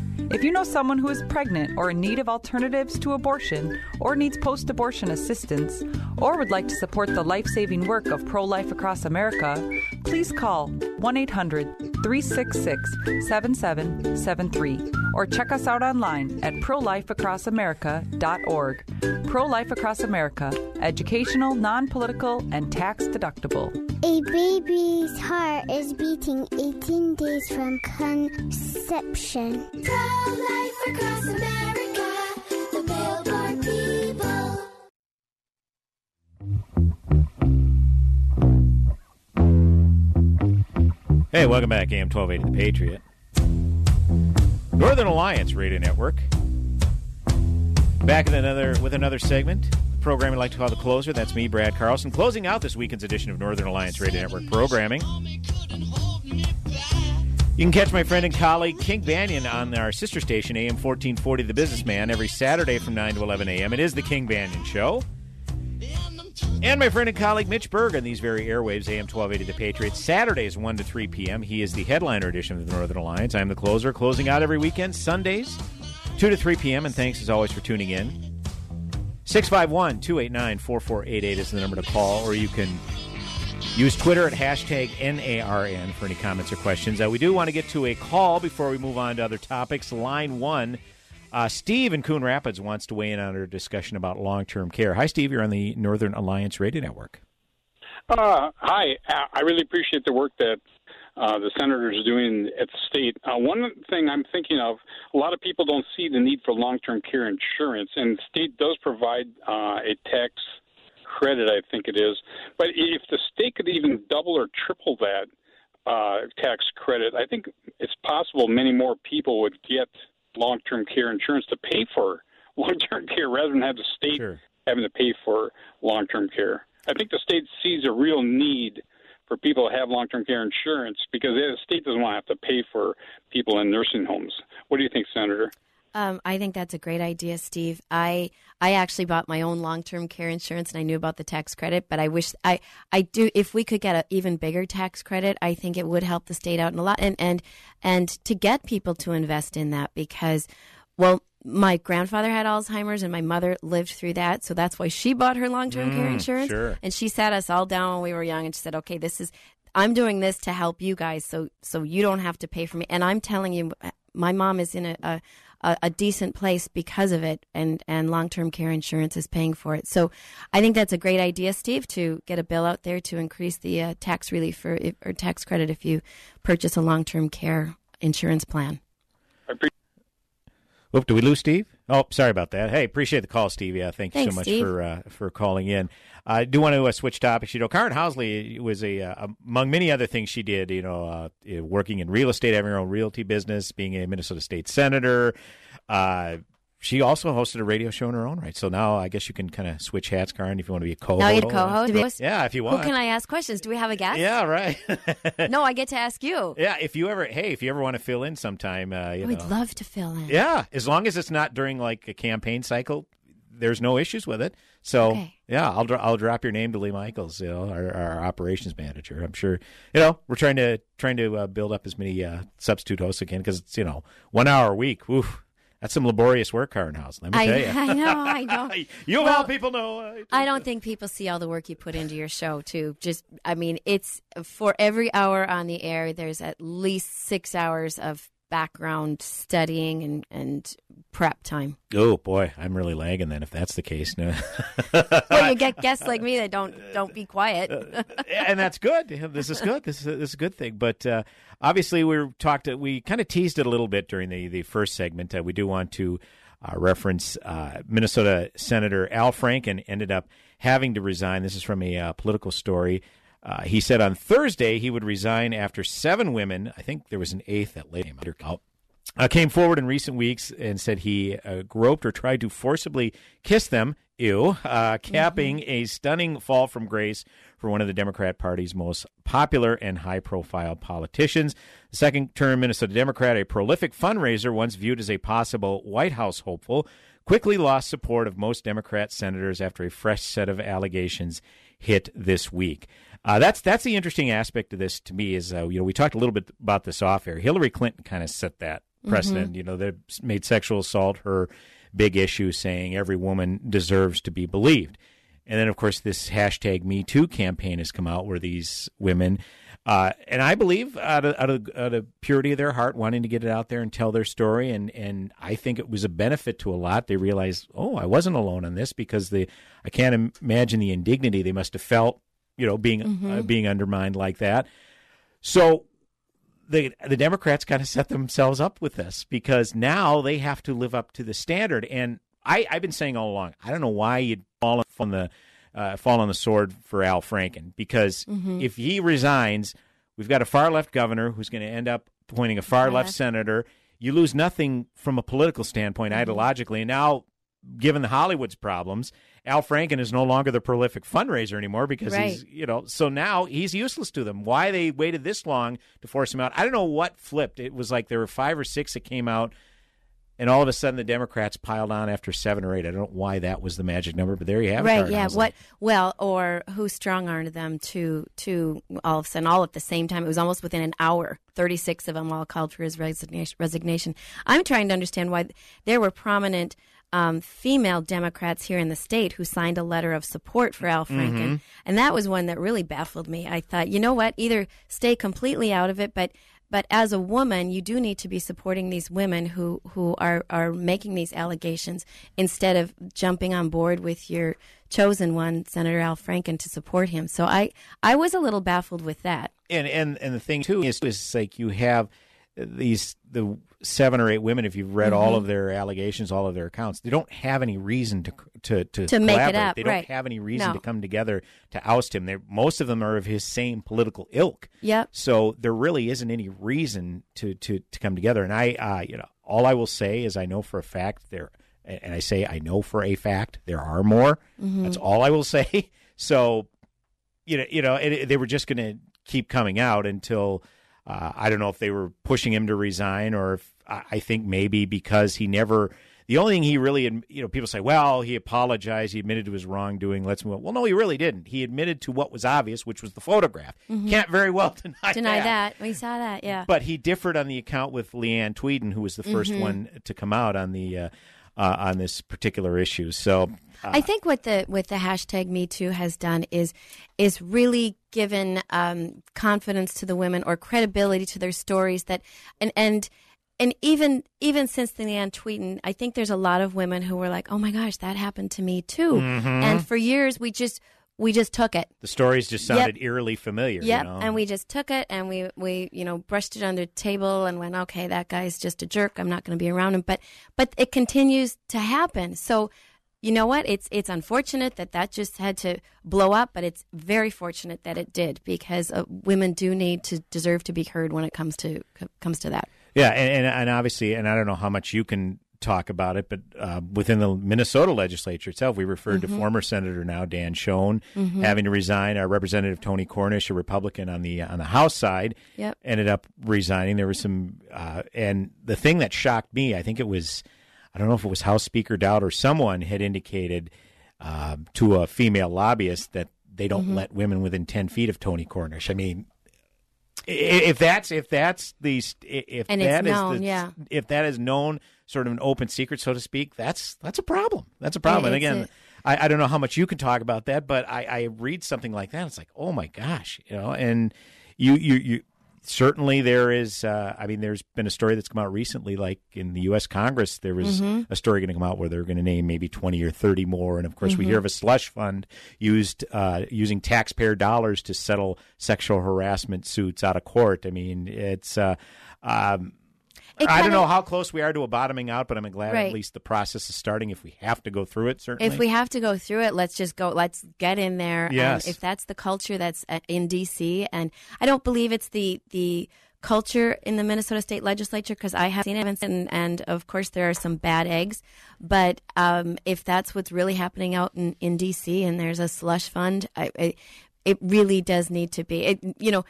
If you know someone who is pregnant or in need of alternatives to abortion, or needs post abortion assistance, or would like to support the life saving work of Pro Life Across America, please call 1 800 366 7773 or check us out online at prolifeacrossamerica.org. Pro Life Across America, educational, non political, and tax deductible. A baby's heart is beating 18 days from conception. Pro-life across America, the Billboard people. Hey, welcome back, AM 1280 The Patriot. Northern Alliance Radio Network. Back in another with another segment. The program we like to call the closer. That's me, Brad Carlson, closing out this weekend's edition of Northern Alliance Radio Network programming. You can catch my friend and colleague King Banaian on our sister station, AM 1440 The Businessman, every Saturday from 9 to 11 a.m. It is the King Banaian Show. And my friend and colleague Mitch Berg on these very airwaves, AM 1280 The Patriots, Saturdays 1 to 3 p.m. He is the headliner edition of the Northern Alliance. I'm the closer, closing out every weekend, Sundays, 2 to 3 p.m. And thanks as always for tuning in. 651 289 4488 is the number to call, or you can use Twitter at hashtag NARN for any comments or questions. Uh, we do want to get to a call before we move on to other topics. Line one. Uh, Steve in Coon Rapids wants to weigh in on our discussion about long term care. Hi, Steve. You're on the Northern Alliance Radio Network. Uh, hi. I really appreciate the work that uh, the senators are doing at the state. Uh, one thing I'm thinking of, a lot of people don't see the need for long-term care insurance, and the state does provide uh, a tax credit, I think it is. But if the state could even double or triple that uh, tax credit, I think it's possible many more people would get long-term care insurance to pay for long-term care rather than have the state having to pay for long-term care. I think the state sees a real need for people to have long-term care insurance because the state doesn't want to have to pay for people in nursing homes. What do you think, Senator? Um, I think that's a great idea, Steve. I I actually bought my own long term care insurance, and I knew about the tax credit. But I wish I I do if we could get an even bigger tax credit, I think it would help the state out in a lot, and and and to get people to invest in that because, well, my grandfather had Alzheimer's, and my mother lived through that, so that's why she bought her long term care Mm, insurance. sure. And she sat us all down when we were young, and she said, "Okay, this is." I'm doing this to help you guys, so so you don't have to pay for me. And I'm telling you, my mom is in a a, a, a decent place because of it, and and long term care insurance is paying for it. So I think that's a great idea, Steve, to get a bill out there to increase the uh, tax relief for, or tax credit if you purchase a long term care insurance plan. Whoop, do we lose Steve? Oh, sorry about that. Hey, appreciate the call, Steve. Yeah, thank you Thanks, so much Steve. for uh, for calling in. I do want to uh, switch topics. You know, Karin Housley was a uh, among many other things she did. You know, uh, uh, working in real estate, having her own realty business, being a Minnesota state senator. She also hosted a radio show in her own right. So now I guess you can kind of switch hats, Karin, if you want to be a co-host. Now you co-host. Yeah, if you want. Who can I ask questions? Do we have a guest? Yeah, right. no, I get to ask you. yeah, if you ever, hey, if you ever want to fill in sometime, uh, you We'd know, love to fill in. Yeah, as long as it's not during like a campaign cycle, there's no issues with it. So yeah, I'll dro- I'll drop your name to Lee Michaels, you know, our, our operations manager. I'm sure you know we're trying to trying to uh, build up as many uh, substitute hosts again because it's you know one hour a week. Oof, that's some laborious work, Karin House. Let me I, tell you. I know, I know. you Well, all people know. Uh, I don't think people see all the work you put into your show, too. Just, I mean, it's for every hour on the air, there's at least six hours of background studying and, and prep time. oh boy, I'm really lagging then if that's the case. No. Well, you get guests like me that don't don't be quiet. and that's good. This is good. This is a, this is a good thing. But uh, obviously, we were talked. We kind of teased it a little bit during the the first segment. Uh, we do want to uh, reference uh, Minnesota Senator Al Franken ended up having to resign. This is from a uh, political story. Uh, he said on Thursday he would resign after seven women. I think there was an eighth that later came out. Uh, came forward in recent weeks and said he uh, groped or tried to forcibly kiss them. Ew, uh, capping a stunning fall from grace for one of the Democrat Party's most popular and high profile politicians. The second term Minnesota Democrat, a prolific fundraiser once viewed as a possible White House hopeful, quickly lost support of most Democrat senators after a fresh set of allegations hit this week. Uh, that's that's the interesting aspect of this to me is uh, you know we talked a little bit about this off air. Hillary Clinton kind of set that precedent. Mhm. You know they made sexual assault her big issue, saying every woman deserves to be believed. And then of course this hashtag Me Too campaign has come out where these women. Uh, and I believe out of, out, of, out of purity of their heart, wanting to get it out there and tell their story, and, and I think it was a benefit to a lot. They realized, oh, I wasn't alone on this because the I can't im- imagine the indignity they must have felt, you know, being uh, Mhm. being undermined like that. So the the Democrats kind of set themselves up with this because now they have to live up to the standard. And I, I've been saying all along, I don't know why you'd fall on the uh, fall on the sword for Al Franken because Mhm. if he resigns, we've got a far left governor who's going to end up appointing a far left Yeah. senator. You lose nothing from a political standpoint, ideologically. And now, given the Hollywood's problems, Al Franken is no longer the prolific fundraiser anymore because he's, you know, so now he's useless to them. Why they waited this long to force him out? I don't know what flipped. It was like there were five or six that came out and all of a sudden the Democrats piled on after seven or eight. I don't know why that was the magic number, but there you have it. right yeah what well or who strong armed them to to all of a sudden all at the same time it was almost within an hour 36 of them all called for his resignation resignation i'm trying to understand why there were prominent um, female Democrats here in the state who signed a letter of support for Al Franken, Mhm. and that was one that really baffled me. I thought, you know what, either stay completely out of it, but but as a woman, you do need to be supporting these women who who are are making these allegations instead of jumping on board with your chosen one, Senator Al Franken, to support him. So I I was a little baffled with that. and and and the thing too is is like you have these the seven or eight women if you've read all Mhm. of their allegations all of their accounts they don't have any reason to to to, To make it up, they don't right. have any reason No. to come together to oust him they most of them are of his same political ilk Yep. so there really isn't any reason to to to come together and i uh you know all i will say is i know for a fact there and i say i know for a fact there are more Mhm. that's all i will say so you know, you know, it, they were just going to keep coming out until uh, I don't know if they were pushing him to resign or if I, think maybe because he never. The only thing he really, you know, people say, well, he apologized, he admitted to his wrongdoing. Let's move. on. Well, no, he really didn't. He admitted to what was obvious, which was the photograph. Mhm. Can't very well deny, Deny that. that. We saw that. Yeah. But he differed on the account with Leeann Tweeden, who was the 1st Mhm. one to come out on the uh, uh, on this particular issue. So uh, I think what the what the hashtag Me Too has done is is really given um, confidence to the women or credibility to their stories that and and and even even since the Leeann Tweeden, I think there's a lot of women who were like, "Oh my gosh, that happened to me too," Mhm. and for years we just we just took it. the stories just Yep. sounded eerily familiar. Yep, you know? and we just took it and we we you know brushed it under the table and went, okay, that guy's just a jerk. I'm not going to be around him. But but it continues to happen. So you know what? It's it's unfortunate that that just had to blow up, but it's very fortunate that it did because uh, women do need to deserve to be heard when it comes to comes to that. Yeah, and, and and obviously, and I don't know how much you can talk about it, but uh, within the Minnesota legislature itself, we referred to Mhm. former senator now Dan Schoen Mhm. having to resign. Our representative Tony Cornish, a Republican on the on the House side, Yep. ended up resigning. There was some, uh, and the thing that shocked me, I think it was, I don't know if it was House Speaker Daudt or someone had indicated uh, to a female lobbyist that they don't Mhm. let women within ten feet of Tony Cornish. I mean, if that's if that's the if And that is known, the, yeah. if that is known sort of an open secret so to speak that's that's a problem that's a problem and again I, don't know how much you can talk about that but I, I read something like that it's like oh my gosh you know and you you you certainly there is uh, I mean there's been a story that's come out recently like in the US Congress there was Mhm. a story going to come out where they're going to name maybe 20 or 30 more and of course we Mhm. hear of a slush fund used uh, using taxpayer dollars to settle sexual harassment suits out of court I mean it's uh, um, I don't know how close we are to a bottoming out, but I'm glad Right. at least the process is starting. If we have to go through it, certainly. If we have to go through it, let's just go. Let's get in there. Yes. And if that's the culture that's in D.C. and I don't believe it's the the culture in the Minnesota State Legislature because I have seen it, and, and of course there are some bad eggs. But um, if that's what's really happening out in, in D.C. and there's a slush fund, I, I, it really does need to be. It, you know,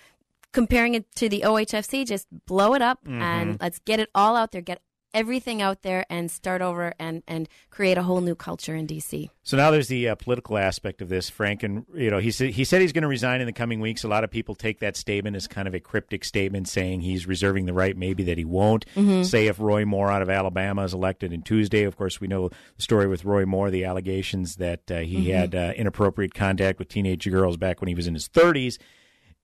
comparing it to the OHFC, just blow it up and Mhm. let's get it all out there. Get everything out there and start over and, and create a whole new culture in DC. So now there's the uh, political aspect of this. Frank. And, you know, he said he said he's going to resign in the coming weeks. A lot of people take that statement as kind of a cryptic statement, saying he's reserving the right, maybe that he won't. Mhm. Say if Roy Moore out of Alabama is elected in Tuesday. Of course, we know the story with Roy Moore, the allegations that uh, he Mhm. had uh, inappropriate contact with teenage girls back when he was in his 30s.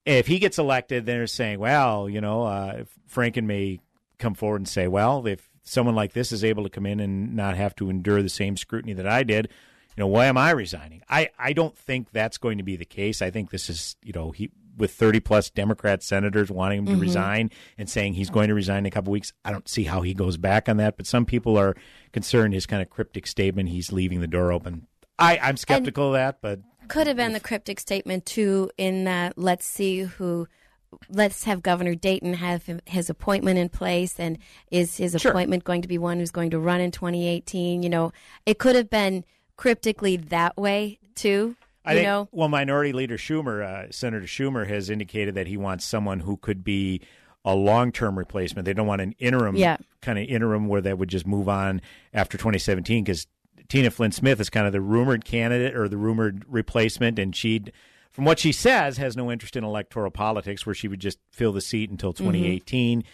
If he gets elected, they're saying, well, you know, uh, Franken may come forward and say, well, if someone like this is able to come in and not have to endure the same scrutiny that I did, you know, why am I resigning? I, I don't think that's going to be the case. I think this is, you know, he with 30 plus Democrat senators wanting him to Mhm. resign and saying he's going to resign in a couple weeks. I don't see how he goes back on that, but some people are concerned his kind of cryptic statement, he's leaving the door open. I, I'm skeptical of that, but Could have been the cryptic statement too, in that let's see who, let's have Governor Dayton have him- his appointment in place, and is his Sure. appointment going to be one who's going to run in 2018? You know, it could have been cryptically that way too. I think, know, well, Minority Leader Schumer, uh, Senator Schumer, has indicated that he wants someone who could be a long term replacement. They don't want an interim Yeah. kind of interim where that would just move on after 2017 because Tina Flint Smith is kind of the rumored candidate or the rumored replacement, and she, from what she says, has no interest in electoral politics, where she would just fill the seat until 2018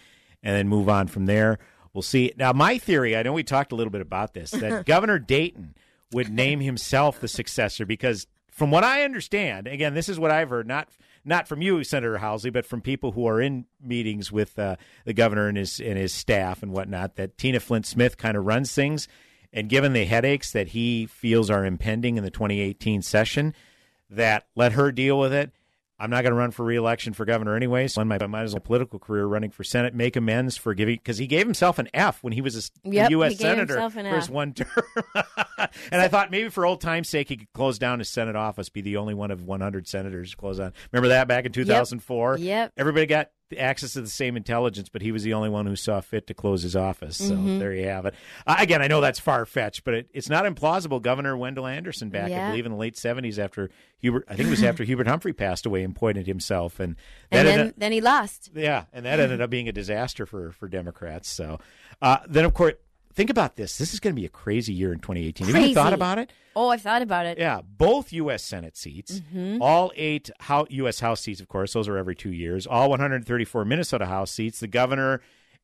and then move on from there. We'll see. Now, my theory, I know we talked a little bit about this, that Governor Dayton would name himself the successor because, from what I understand, again, this is what I've heard, not not from you, Senator Housley, but from people who are in meetings with uh, the governor and his and his staff and whatnot, that Tina Flint Smith kind of runs things, and given the headaches that he feels are impending in the 2018 session, that let her deal with it. I'm not going to run for reelection for governor anyway, so I might, I might as well political career running for Senate, make amends for giving because he gave himself an F when he was a Yep, U.S. senator for his one term. and I thought maybe for old time's sake, he could close down his Senate office, be the only one of 100 senators to close down. Remember that back in 2004? Yep. Everybody got access to the same intelligence, but he was the only one who saw fit to close his office. So Mhm. there you have it. Uh, again, I know that's far fetched, but it, it's not implausible. Governor Wendell Anderson back, I believe, in the late 70s after Hubert, I think it was after Hubert Humphrey passed away, appointed himself. And that And then, then he lost. yeah, and that ended up being a disaster for for Democrats. So uh, then, of course, think about this. This is going to be a crazy year in 2018. Have you thought about it? Oh, I've thought about it. Yeah, both U.S. Senate seats, Mhm. all eight U.S. House seats, of course, those are every two years. All 134 Minnesota House seats, the governor,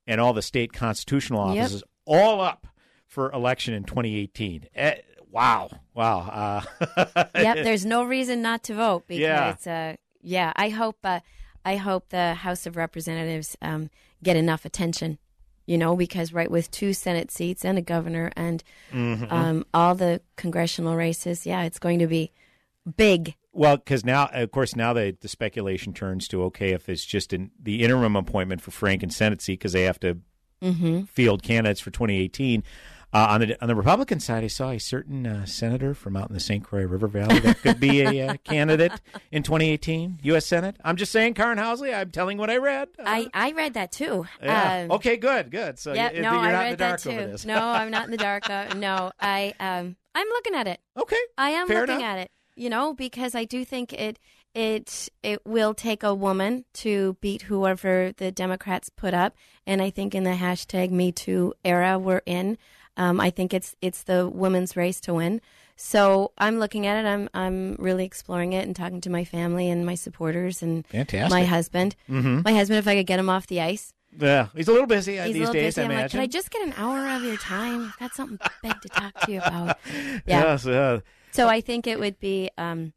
and all the state constitutional Yep. offices, all up for election in 2018. Eh, wow, wow. Uh, yep, there's no reason not to vote because Yeah. uh, yeah, I hope uh, I hope the House of Representatives um, get enough attention. You know, because right with two Senate seats and a governor and Mhm. um, all the congressional races, yeah, it's going to be big. Well, because now, of course, now the, the speculation turns to okay, if it's just in the interim appointment for Franken Senate seat because they have to Mhm. field candidates for 2018. Uh, on the on the Republican side, I saw a certain uh, senator from out in the St. Croix River Valley that could be a uh, candidate in 2018 U.S. Senate. I'm just saying, Karin Housley. I'm telling what I read. I, I read that too. Yeah. Um, okay. Good. Good. So yeah, you, no, you're I read in the dark that too. over this. no, I'm not in the dark. Uh, no, I um, I'm looking at it. Okay, I am looking enough. at it. You know, because I do think it it it will take a woman to beat whoever the Democrats put up, and I think in the hashtag Me Too era we're in, um, I think it's it's the women's race to win. So I'm looking at it. I'm I'm really exploring it and talking to my family and my supporters and Fantastic. my husband. Mhm. My husband, if I could get him off the ice. Yeah, he's a little busy uh, He's these days. busy. I I'm like, imagine. can I just get an hour of your time? I've got something big to talk to you about. Yeah. Yes, uh, So I think it would be, um,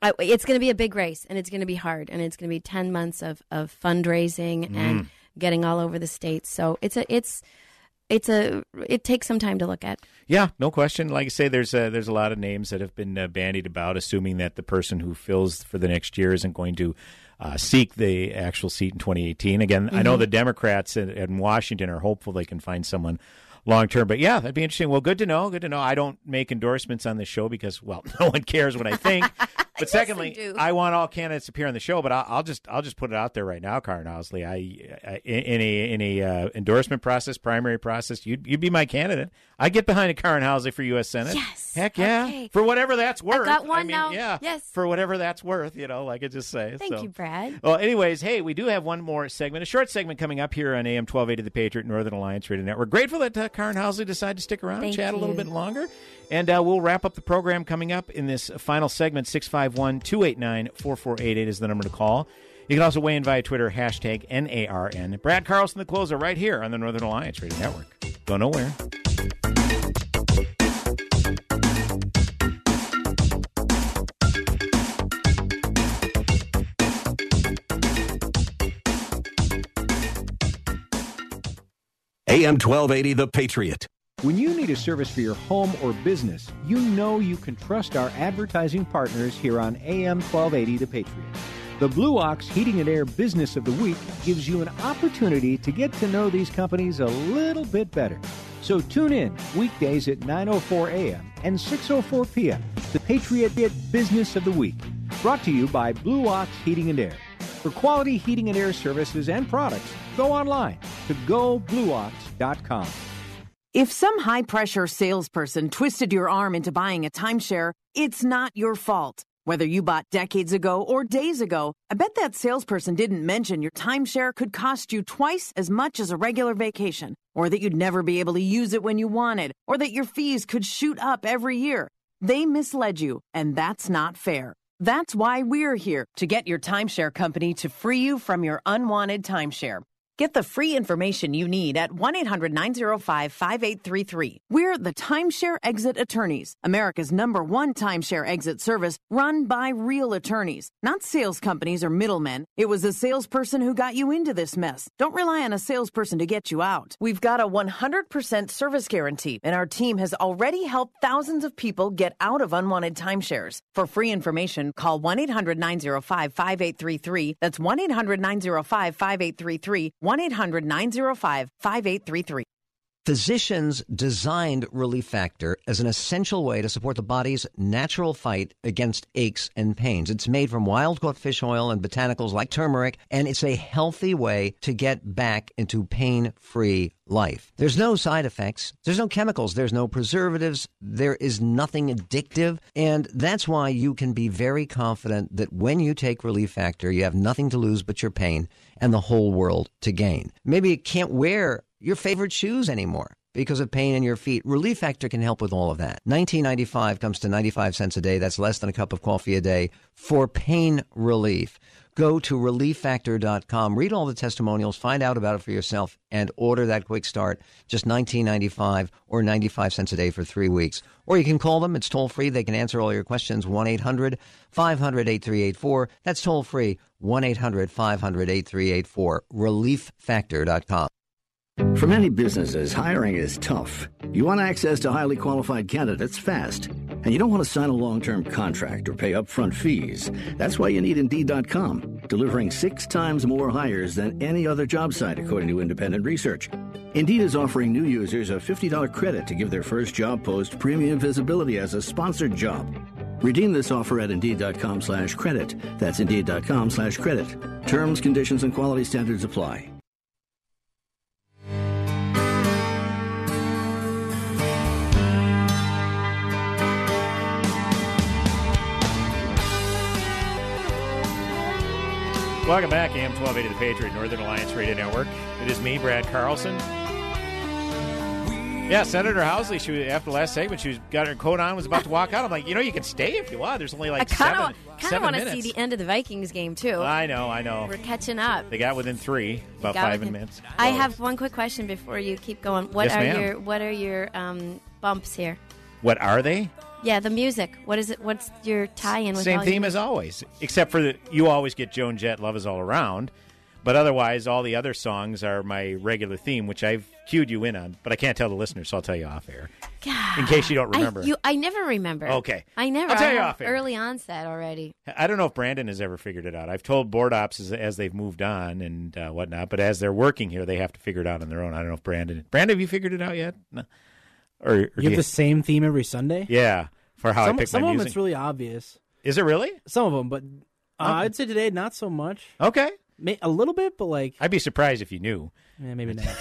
I, it's going to be a big race, and it's going to be hard, and it's going to be ten months of of fundraising and Mm. getting all over the states. So it's a it's it's a it takes some time to look at. Yeah, no question. Like I say, there's a, there's a lot of names that have been uh, bandied about, assuming that the person who fills for the next year isn't going to uh, seek the actual seat in 2018. Again, I know Mhm. the Democrats in, in Washington are hopeful they can find someone long term. But yeah, that'd be interesting. Well, good to know. Good to know. I don't make endorsements on this show because, well, no one cares what I think. But secondly. I want all candidates to appear on the show. But I'll, I'll just I'll just put it out there right now, Karin Housley. I, I in a in a uh, endorsement process, primary process, you'd you'd be my candidate. I get behind a Karin Housley for U.S. Senate. Yes. Heck yeah. Okay. For whatever that's worth. I got one I mean, now. Yeah. Yes. For whatever that's worth, you know, like I just say. Thank So- you, Brad. well, anyways, hey, we do have one more segment, a short segment coming up here on AM 1280 The Patriot Northern Alliance Radio Network. Grateful that uh, Karin Housley decided to stick around, Thank chat a little bit longer. And uh, we'll wrap up the program coming up in this final segment. 651 289 4488 is the number to call. You can also weigh in via Twitter, hashtag NARN. Brad Carlson, the closer, right here on the Northern Alliance Radio Network. Go nowhere. AM 1280 The Patriot. When you need a service for your home or business, you know you can trust our advertising partners here on AM 1280 The Patriot. The Blue Ox Heating and Air Business of the Week gives you an opportunity to get to know these companies a little bit better. So tune in weekdays at 9:04 a.m. and 6:04 p.m. The Patriot Business of the Week, brought to you by Blue Ox Heating and Air. For quality heating and air services and products, go online to goblueox.com. If some high pressure salesperson twisted your arm into buying a timeshare, it's not your fault. Whether you bought decades ago or days ago, I bet that salesperson didn't mention your timeshare could cost you twice as much as a regular vacation, or that you'd never be able to use it when you wanted, or that your fees could shoot up every year. They misled you, and that's not fair. That's why we're here to get your timeshare company to free you from your unwanted timeshare. Get the free information you need at 1 800 905 5833. We're the Timeshare Exit Attorneys, America's number one timeshare exit service run by real attorneys, not sales companies or middlemen. It was a salesperson who got you into this mess. Don't rely on a salesperson to get you out. We've got a 100% service guarantee, and our team has already helped thousands of people get out of unwanted timeshares. For free information, call 1 800 905 5833. That's 1 800 905 5833. 1 800 905 5833. Physicians designed Relief Factor as an essential way to support the body's natural fight against aches and pains. It's made from wild caught fish oil and botanicals like turmeric, and it's a healthy way to get back into pain free life. There's no side effects, there's no chemicals, there's no preservatives, there is nothing addictive, and that's why you can be very confident that when you take Relief Factor, you have nothing to lose but your pain and the whole world to gain. Maybe you can't wear your favorite shoes anymore because of pain in your feet. Relief Factor can help with all of that. 1995 comes to 95 cents a day. That's less than a cup of coffee a day for pain relief. Go to relieffactor.com, read all the testimonials, find out about it for yourself, and order that quick start. Just $19.95 or 95 cents a day for three weeks. Or you can call them. It's toll free. They can answer all your questions. 1 800 500 8384. That's toll free. 1 800 500 8384. Relieffactor.com. For many businesses, hiring is tough. You want access to highly qualified candidates fast, and you don't want to sign a long term contract or pay upfront fees. That's why you need Indeed.com, delivering six times more hires than any other job site, according to independent research. Indeed is offering new users a $50 credit to give their first job post premium visibility as a sponsored job. Redeem this offer at Indeed.com slash credit. That's Indeed.com slash credit. Terms, conditions, and quality standards apply. Welcome back, AM 1280 The Patriot, Northern Alliance Radio Network. It is me, Brad Carlson. Yeah, Senator Housley, she was, after the last segment, she was, got her coat on, was about to walk out. I'm like, you know, you can stay if you want. There's only like I kind seven, of kind of want to see the end of the Vikings game too. I know, I know. We're catching up. They got within three, about five within- minutes. I have one quick question before you keep going. What Yes, are ma'am. your What are your um, bumps here? What are they? Yeah, the music. What is it? What's your tie-in with Same all theme your- as always, except for the, you always get Joan Jett, "Love Is All Around," but otherwise, all the other songs are my regular theme, which I've cued you in on. But I can't tell the listeners, so I'll tell you off air, in case you don't remember. I, you, I never remember. Okay. I never. I'll tell I you have off air. Early onset already. I don't know if Brandon has ever figured it out. I've told board ops as, as they've moved on and uh, whatnot, but as they're working here, they have to figure it out on their own. I don't know if Brandon, Brandon, have you figured it out yet? No. Or, or do You have the same theme every Sunday. Yeah, for how some, I pick some my of them music. it's really obvious. Is it really? Some of them, but uh, Okay. I'd say today not so much. Okay, May, a little bit, but like I'd be surprised if you knew. yeah, maybe not.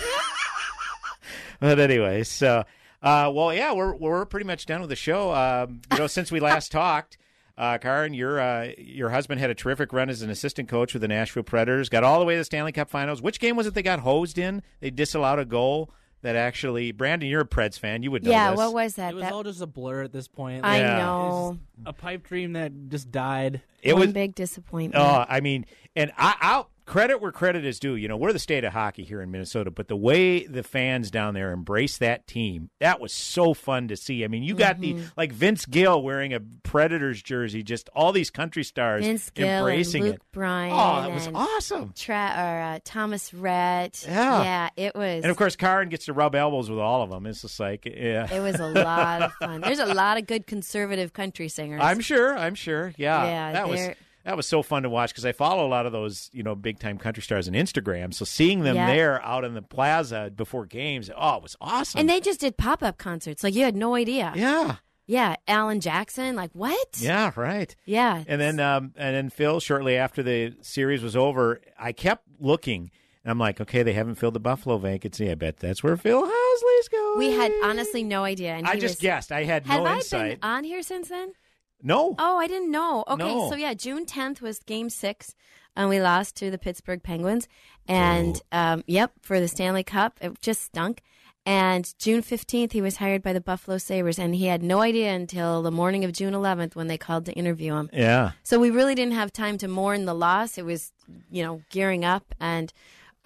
But anyway, so uh, well, yeah, we're we're pretty much done with the show. Um, you know, since we last talked, uh, Karin, your uh, your husband had a terrific run as an assistant coach with the Nashville Predators. Got all the way to the Stanley Cup Finals. Which game was it they got hosed in? They disallowed a goal that actually. Brandon, you're a Preds fan. You would know Yeah, this. what was that? It was that all just a blur at this point. I Yeah. know. a pipe dream that just died. It One was big disappointment. Oh, I mean, and I, I'll credit where credit is due. You know, we're the state of hockey here in Minnesota, but the way the fans down there embrace that team, that was so fun to see. I mean, you got the Mhm. like Vince Gill wearing a Predators jersey, just all these country stars Vince Gill embracing and Luke it. Bryan. Oh, it was awesome. Tra- or uh, Thomas Rhett. Yeah. yeah, it was. And of course, Karin gets to rub elbows with all of them. It's just like, yeah, it was a lot of fun. There's a lot of good conservative country singers. I'm sure. I'm sure. Yeah, Yeah, that was that was so fun to watch because I follow a lot of those you know big time country stars on Instagram. So seeing them Yeah. there out in the plaza before games, oh, it was awesome. And they just did pop up concerts. Like you had no idea. Yeah. Yeah. Alan Jackson. Like what? Yeah, right. Yeah. And then um, and then Phil, shortly after the series was over, I kept looking, and I'm like, okay, they haven't filled the Buffalo vacancy. I bet that's where Phil Housley's going. We had honestly no idea. And I just was, guessed. I had Have no I insight. been on here since then? No. Oh, I didn't know. Okay, No. so yeah, June 10th was Game Six, and we lost to the Pittsburgh Penguins. And um, yep, for the Stanley Cup, it just stunk. And June 15th, he was hired by the Buffalo Sabres, and he had no idea until the morning of June 11th when they called to interview him. Yeah. So we really didn't have time to mourn the loss. It was, you know, gearing up. And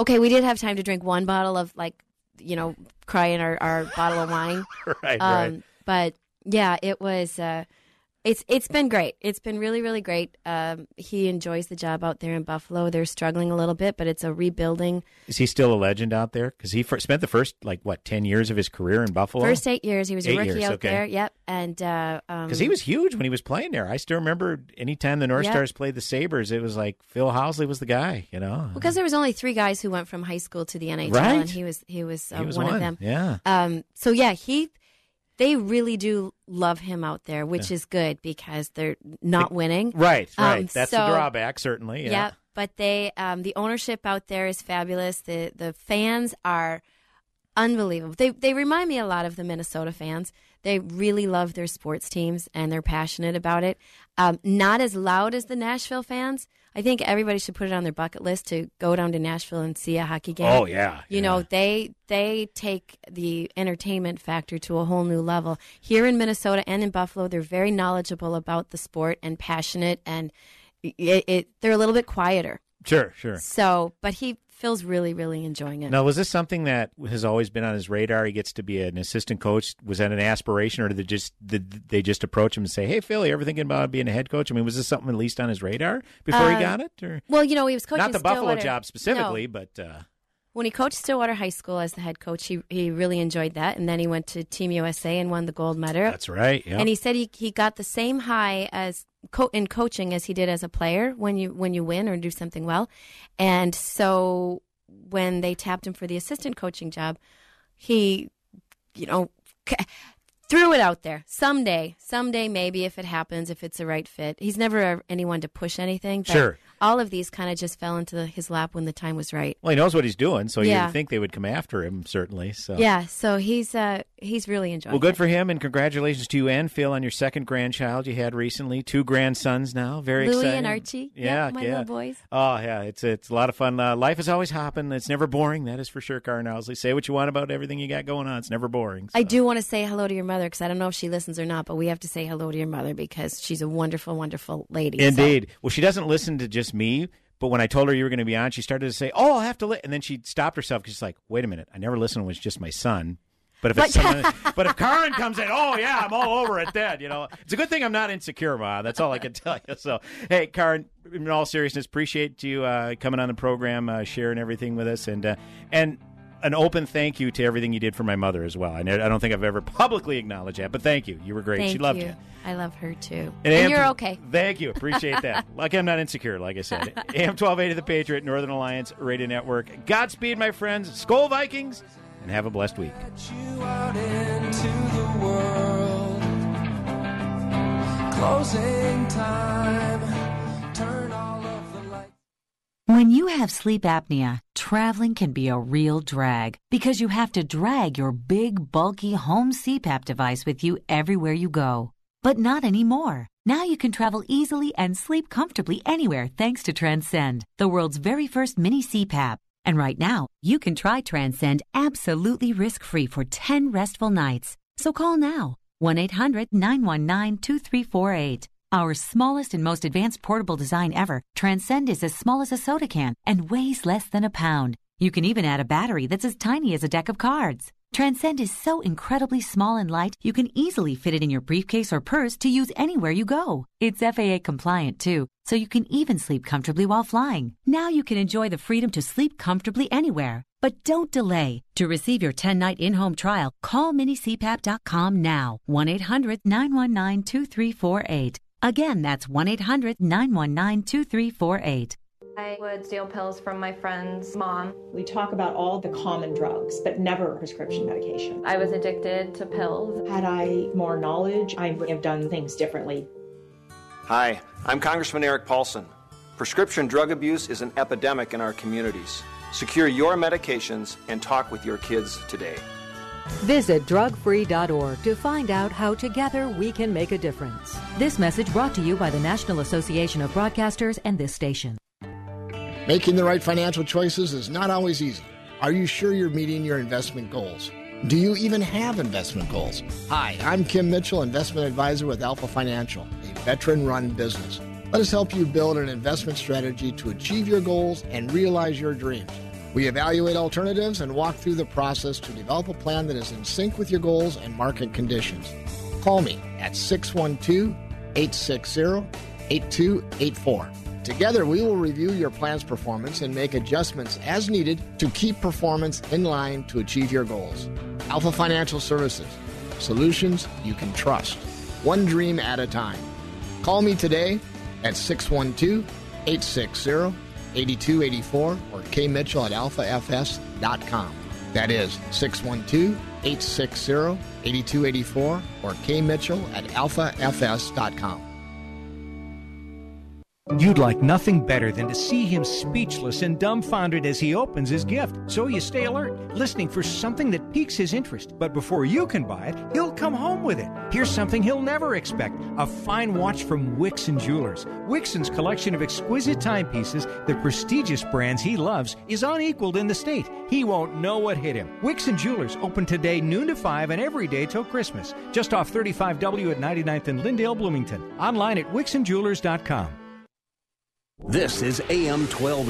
okay, we did have time to drink one bottle of, like, you know, cry in our, our bottle of wine. Right, Um, right. But yeah, it was. Uh, it's it's been great. It's been really really great. Um, he enjoys the job out there in Buffalo. They're struggling a little bit, but it's a rebuilding. Is he still a legend out there? Because he spent the first like what ten years of his career in Buffalo. First eight years, he was a rookie years, out okay. there. Yep, and uh, um, Because he was huge when he was playing there. I still remember anytime the North Yeah. Stars played the Sabres, it was like Phil Housley was the guy. You know, because there was only three guys who went from high school to the NHL, Right. and he was he was, uh, He was one, one, of them. yeah. Um. So yeah, he. They really do love him out there, which Yeah. is good because they're not winning. right, right. Um, That's the drawback, certainly. Yeah. Yep, but they um, the ownership out there is fabulous. The the fans are unbelievable. They they remind me a lot of the Minnesota fans. They really love their sports teams and they're passionate about it. Um, not as loud as the Nashville fans. I think everybody should put it on their bucket list to go down to Nashville and see a hockey game. Oh, yeah, you know they they take the entertainment factor to a whole new level. Here in Minnesota and in Buffalo, they're very knowledgeable about the sport and passionate, and it, it they're a little bit quieter. Sure, sure. So, but he feels really, really enjoying it. Now, was this something that has always been on his radar? He gets to be an assistant coach. Was that an aspiration, or did they just did they just approach him and say, "Hey, Phil, you ever thinking about being a head coach?" I mean, was this something at least on his radar before Uh, he got it? Or Well, you know, he was coaching not the Buffalo job specifically, No. but uh, When he coached Stillwater High School as the head coach, he he really enjoyed that, and then he went to Team USA and won the gold medal. That's right, yeah. And he said he, he got the same high as co- in coaching as he did as a player when you when you win or do something well, and so when they tapped him for the assistant coaching job, he, you know. Threw it out there. Someday, someday, maybe if it happens, if it's the right fit. He's never anyone to push anything. Sure. All of these kind of just fell into his lap when the time was right. well, he knows what he's doing, so you'd think they would come after him, certainly. So Yeah, so he's uh he's really enjoying. Well, good it. for him, and congratulations to you and Phil on your second grandchild you had recently. Two grandsons now, very Louis exciting. and Archie. Yeah, Yep, my yeah. little boys. Oh yeah, it's it's a lot of fun. Uh, life is always hopping. It's never boring. That is for sure, Karin Housley. Say what you want about everything you got going on. It's never boring. I do want to say hello to your mother because I don't know if she listens or not, but we have to say hello to your mother because she's a wonderful, wonderful lady. So- Indeed. Well, she doesn't listen to just me. But when I told her you were going to be on, she started to say, "Oh, I'll have to," li-. and then she stopped herself because she's like, "Wait a minute, I never listened when it's just my son." But if it's But- someone, but if Karin comes in, oh yeah, I'm all over it. Then you know, it's a good thing I'm not insecure, Ma. That's all I can tell you. So, hey, Karin, in all seriousness, appreciate you uh, coming on the program, uh, sharing everything with us, and uh, and an open thank you to everything you did for my mother as well. I, ne- I don't think I've ever publicly acknowledged that, but thank you. You were great. Thank she loved you. you. I love her too. And And, AM you're okay. Thank you. Appreciate that. like I'm not insecure, like I said. AM 1280 The Patriot, Northern Alliance Radio Network. Godspeed, my friends. Skol Vikings, and have a blessed week. out into the world. Closing time. When you have sleep apnea, traveling can be a real drag because you have to drag your big, bulky home CPAP device with you everywhere you go. But not anymore. Now you can travel easily and sleep comfortably anywhere thanks to Transcend, the world's very first mini CPAP. And right now, you can try Transcend absolutely risk free for 10 restful nights. So call now 1 800 919 2348. Our smallest and most advanced portable design ever, Transcend is as small as a soda can and weighs less than a pound. You can even add a battery that's as tiny as a deck of cards. Transcend is so incredibly small and light, you can easily fit it in your briefcase or purse to use anywhere you go. It's FAA compliant too, so you can even sleep comfortably while flying. Now you can enjoy the freedom to sleep comfortably anywhere. But don't delay. To receive your 10 night in home trial, call minicpap.com now. 1 800 919 2348. Again, that's 1 800 919 2348. I would steal pills from my friend's mom. We talk about all the common drugs, but never prescription medication. I was addicted to pills. Had I more knowledge, I would have done things differently. Hi, I'm Congressman Erik Paulsen. Prescription drug abuse is an epidemic in our communities. Secure your medications and talk with your kids today. Visit drugfree.org to find out how together we can make a difference. This message brought to you by the National Association of Broadcasters and this station. Making the right financial choices is not always easy. Are you sure you're meeting your investment goals? Do you even have investment goals? Hi, I'm Kim Mitchell, investment advisor with Alpha Financial, a veteran run business. Let us help you build an investment strategy to achieve your goals and realize your dreams. We evaluate alternatives and walk through the process to develop a plan that is in sync with your goals and market conditions. Call me at 612 860 8284. Together, we will review your plan's performance and make adjustments as needed to keep performance in line to achieve your goals. Alpha Financial Services, solutions you can trust, one dream at a time. Call me today at 612 860 8284 or kmitchell at alphafs.com. That is 612 860 8284 or kmitchell at alphafs.com. You'd like nothing better than to see him speechless and dumbfounded as he opens his gift. So you stay alert, listening for something that piques his interest. But before you can buy it, he'll come home with it. Here's something he'll never expect a fine watch from Wixon Jewelers. Wixon's collection of exquisite timepieces, the prestigious brands he loves, is unequaled in the state. He won't know what hit him. Wixon Jewelers open today noon to 5 and every day till Christmas. Just off 35W at 99th and Lyndale, Bloomington. Online at wixonjewelers.com. This is AM 12.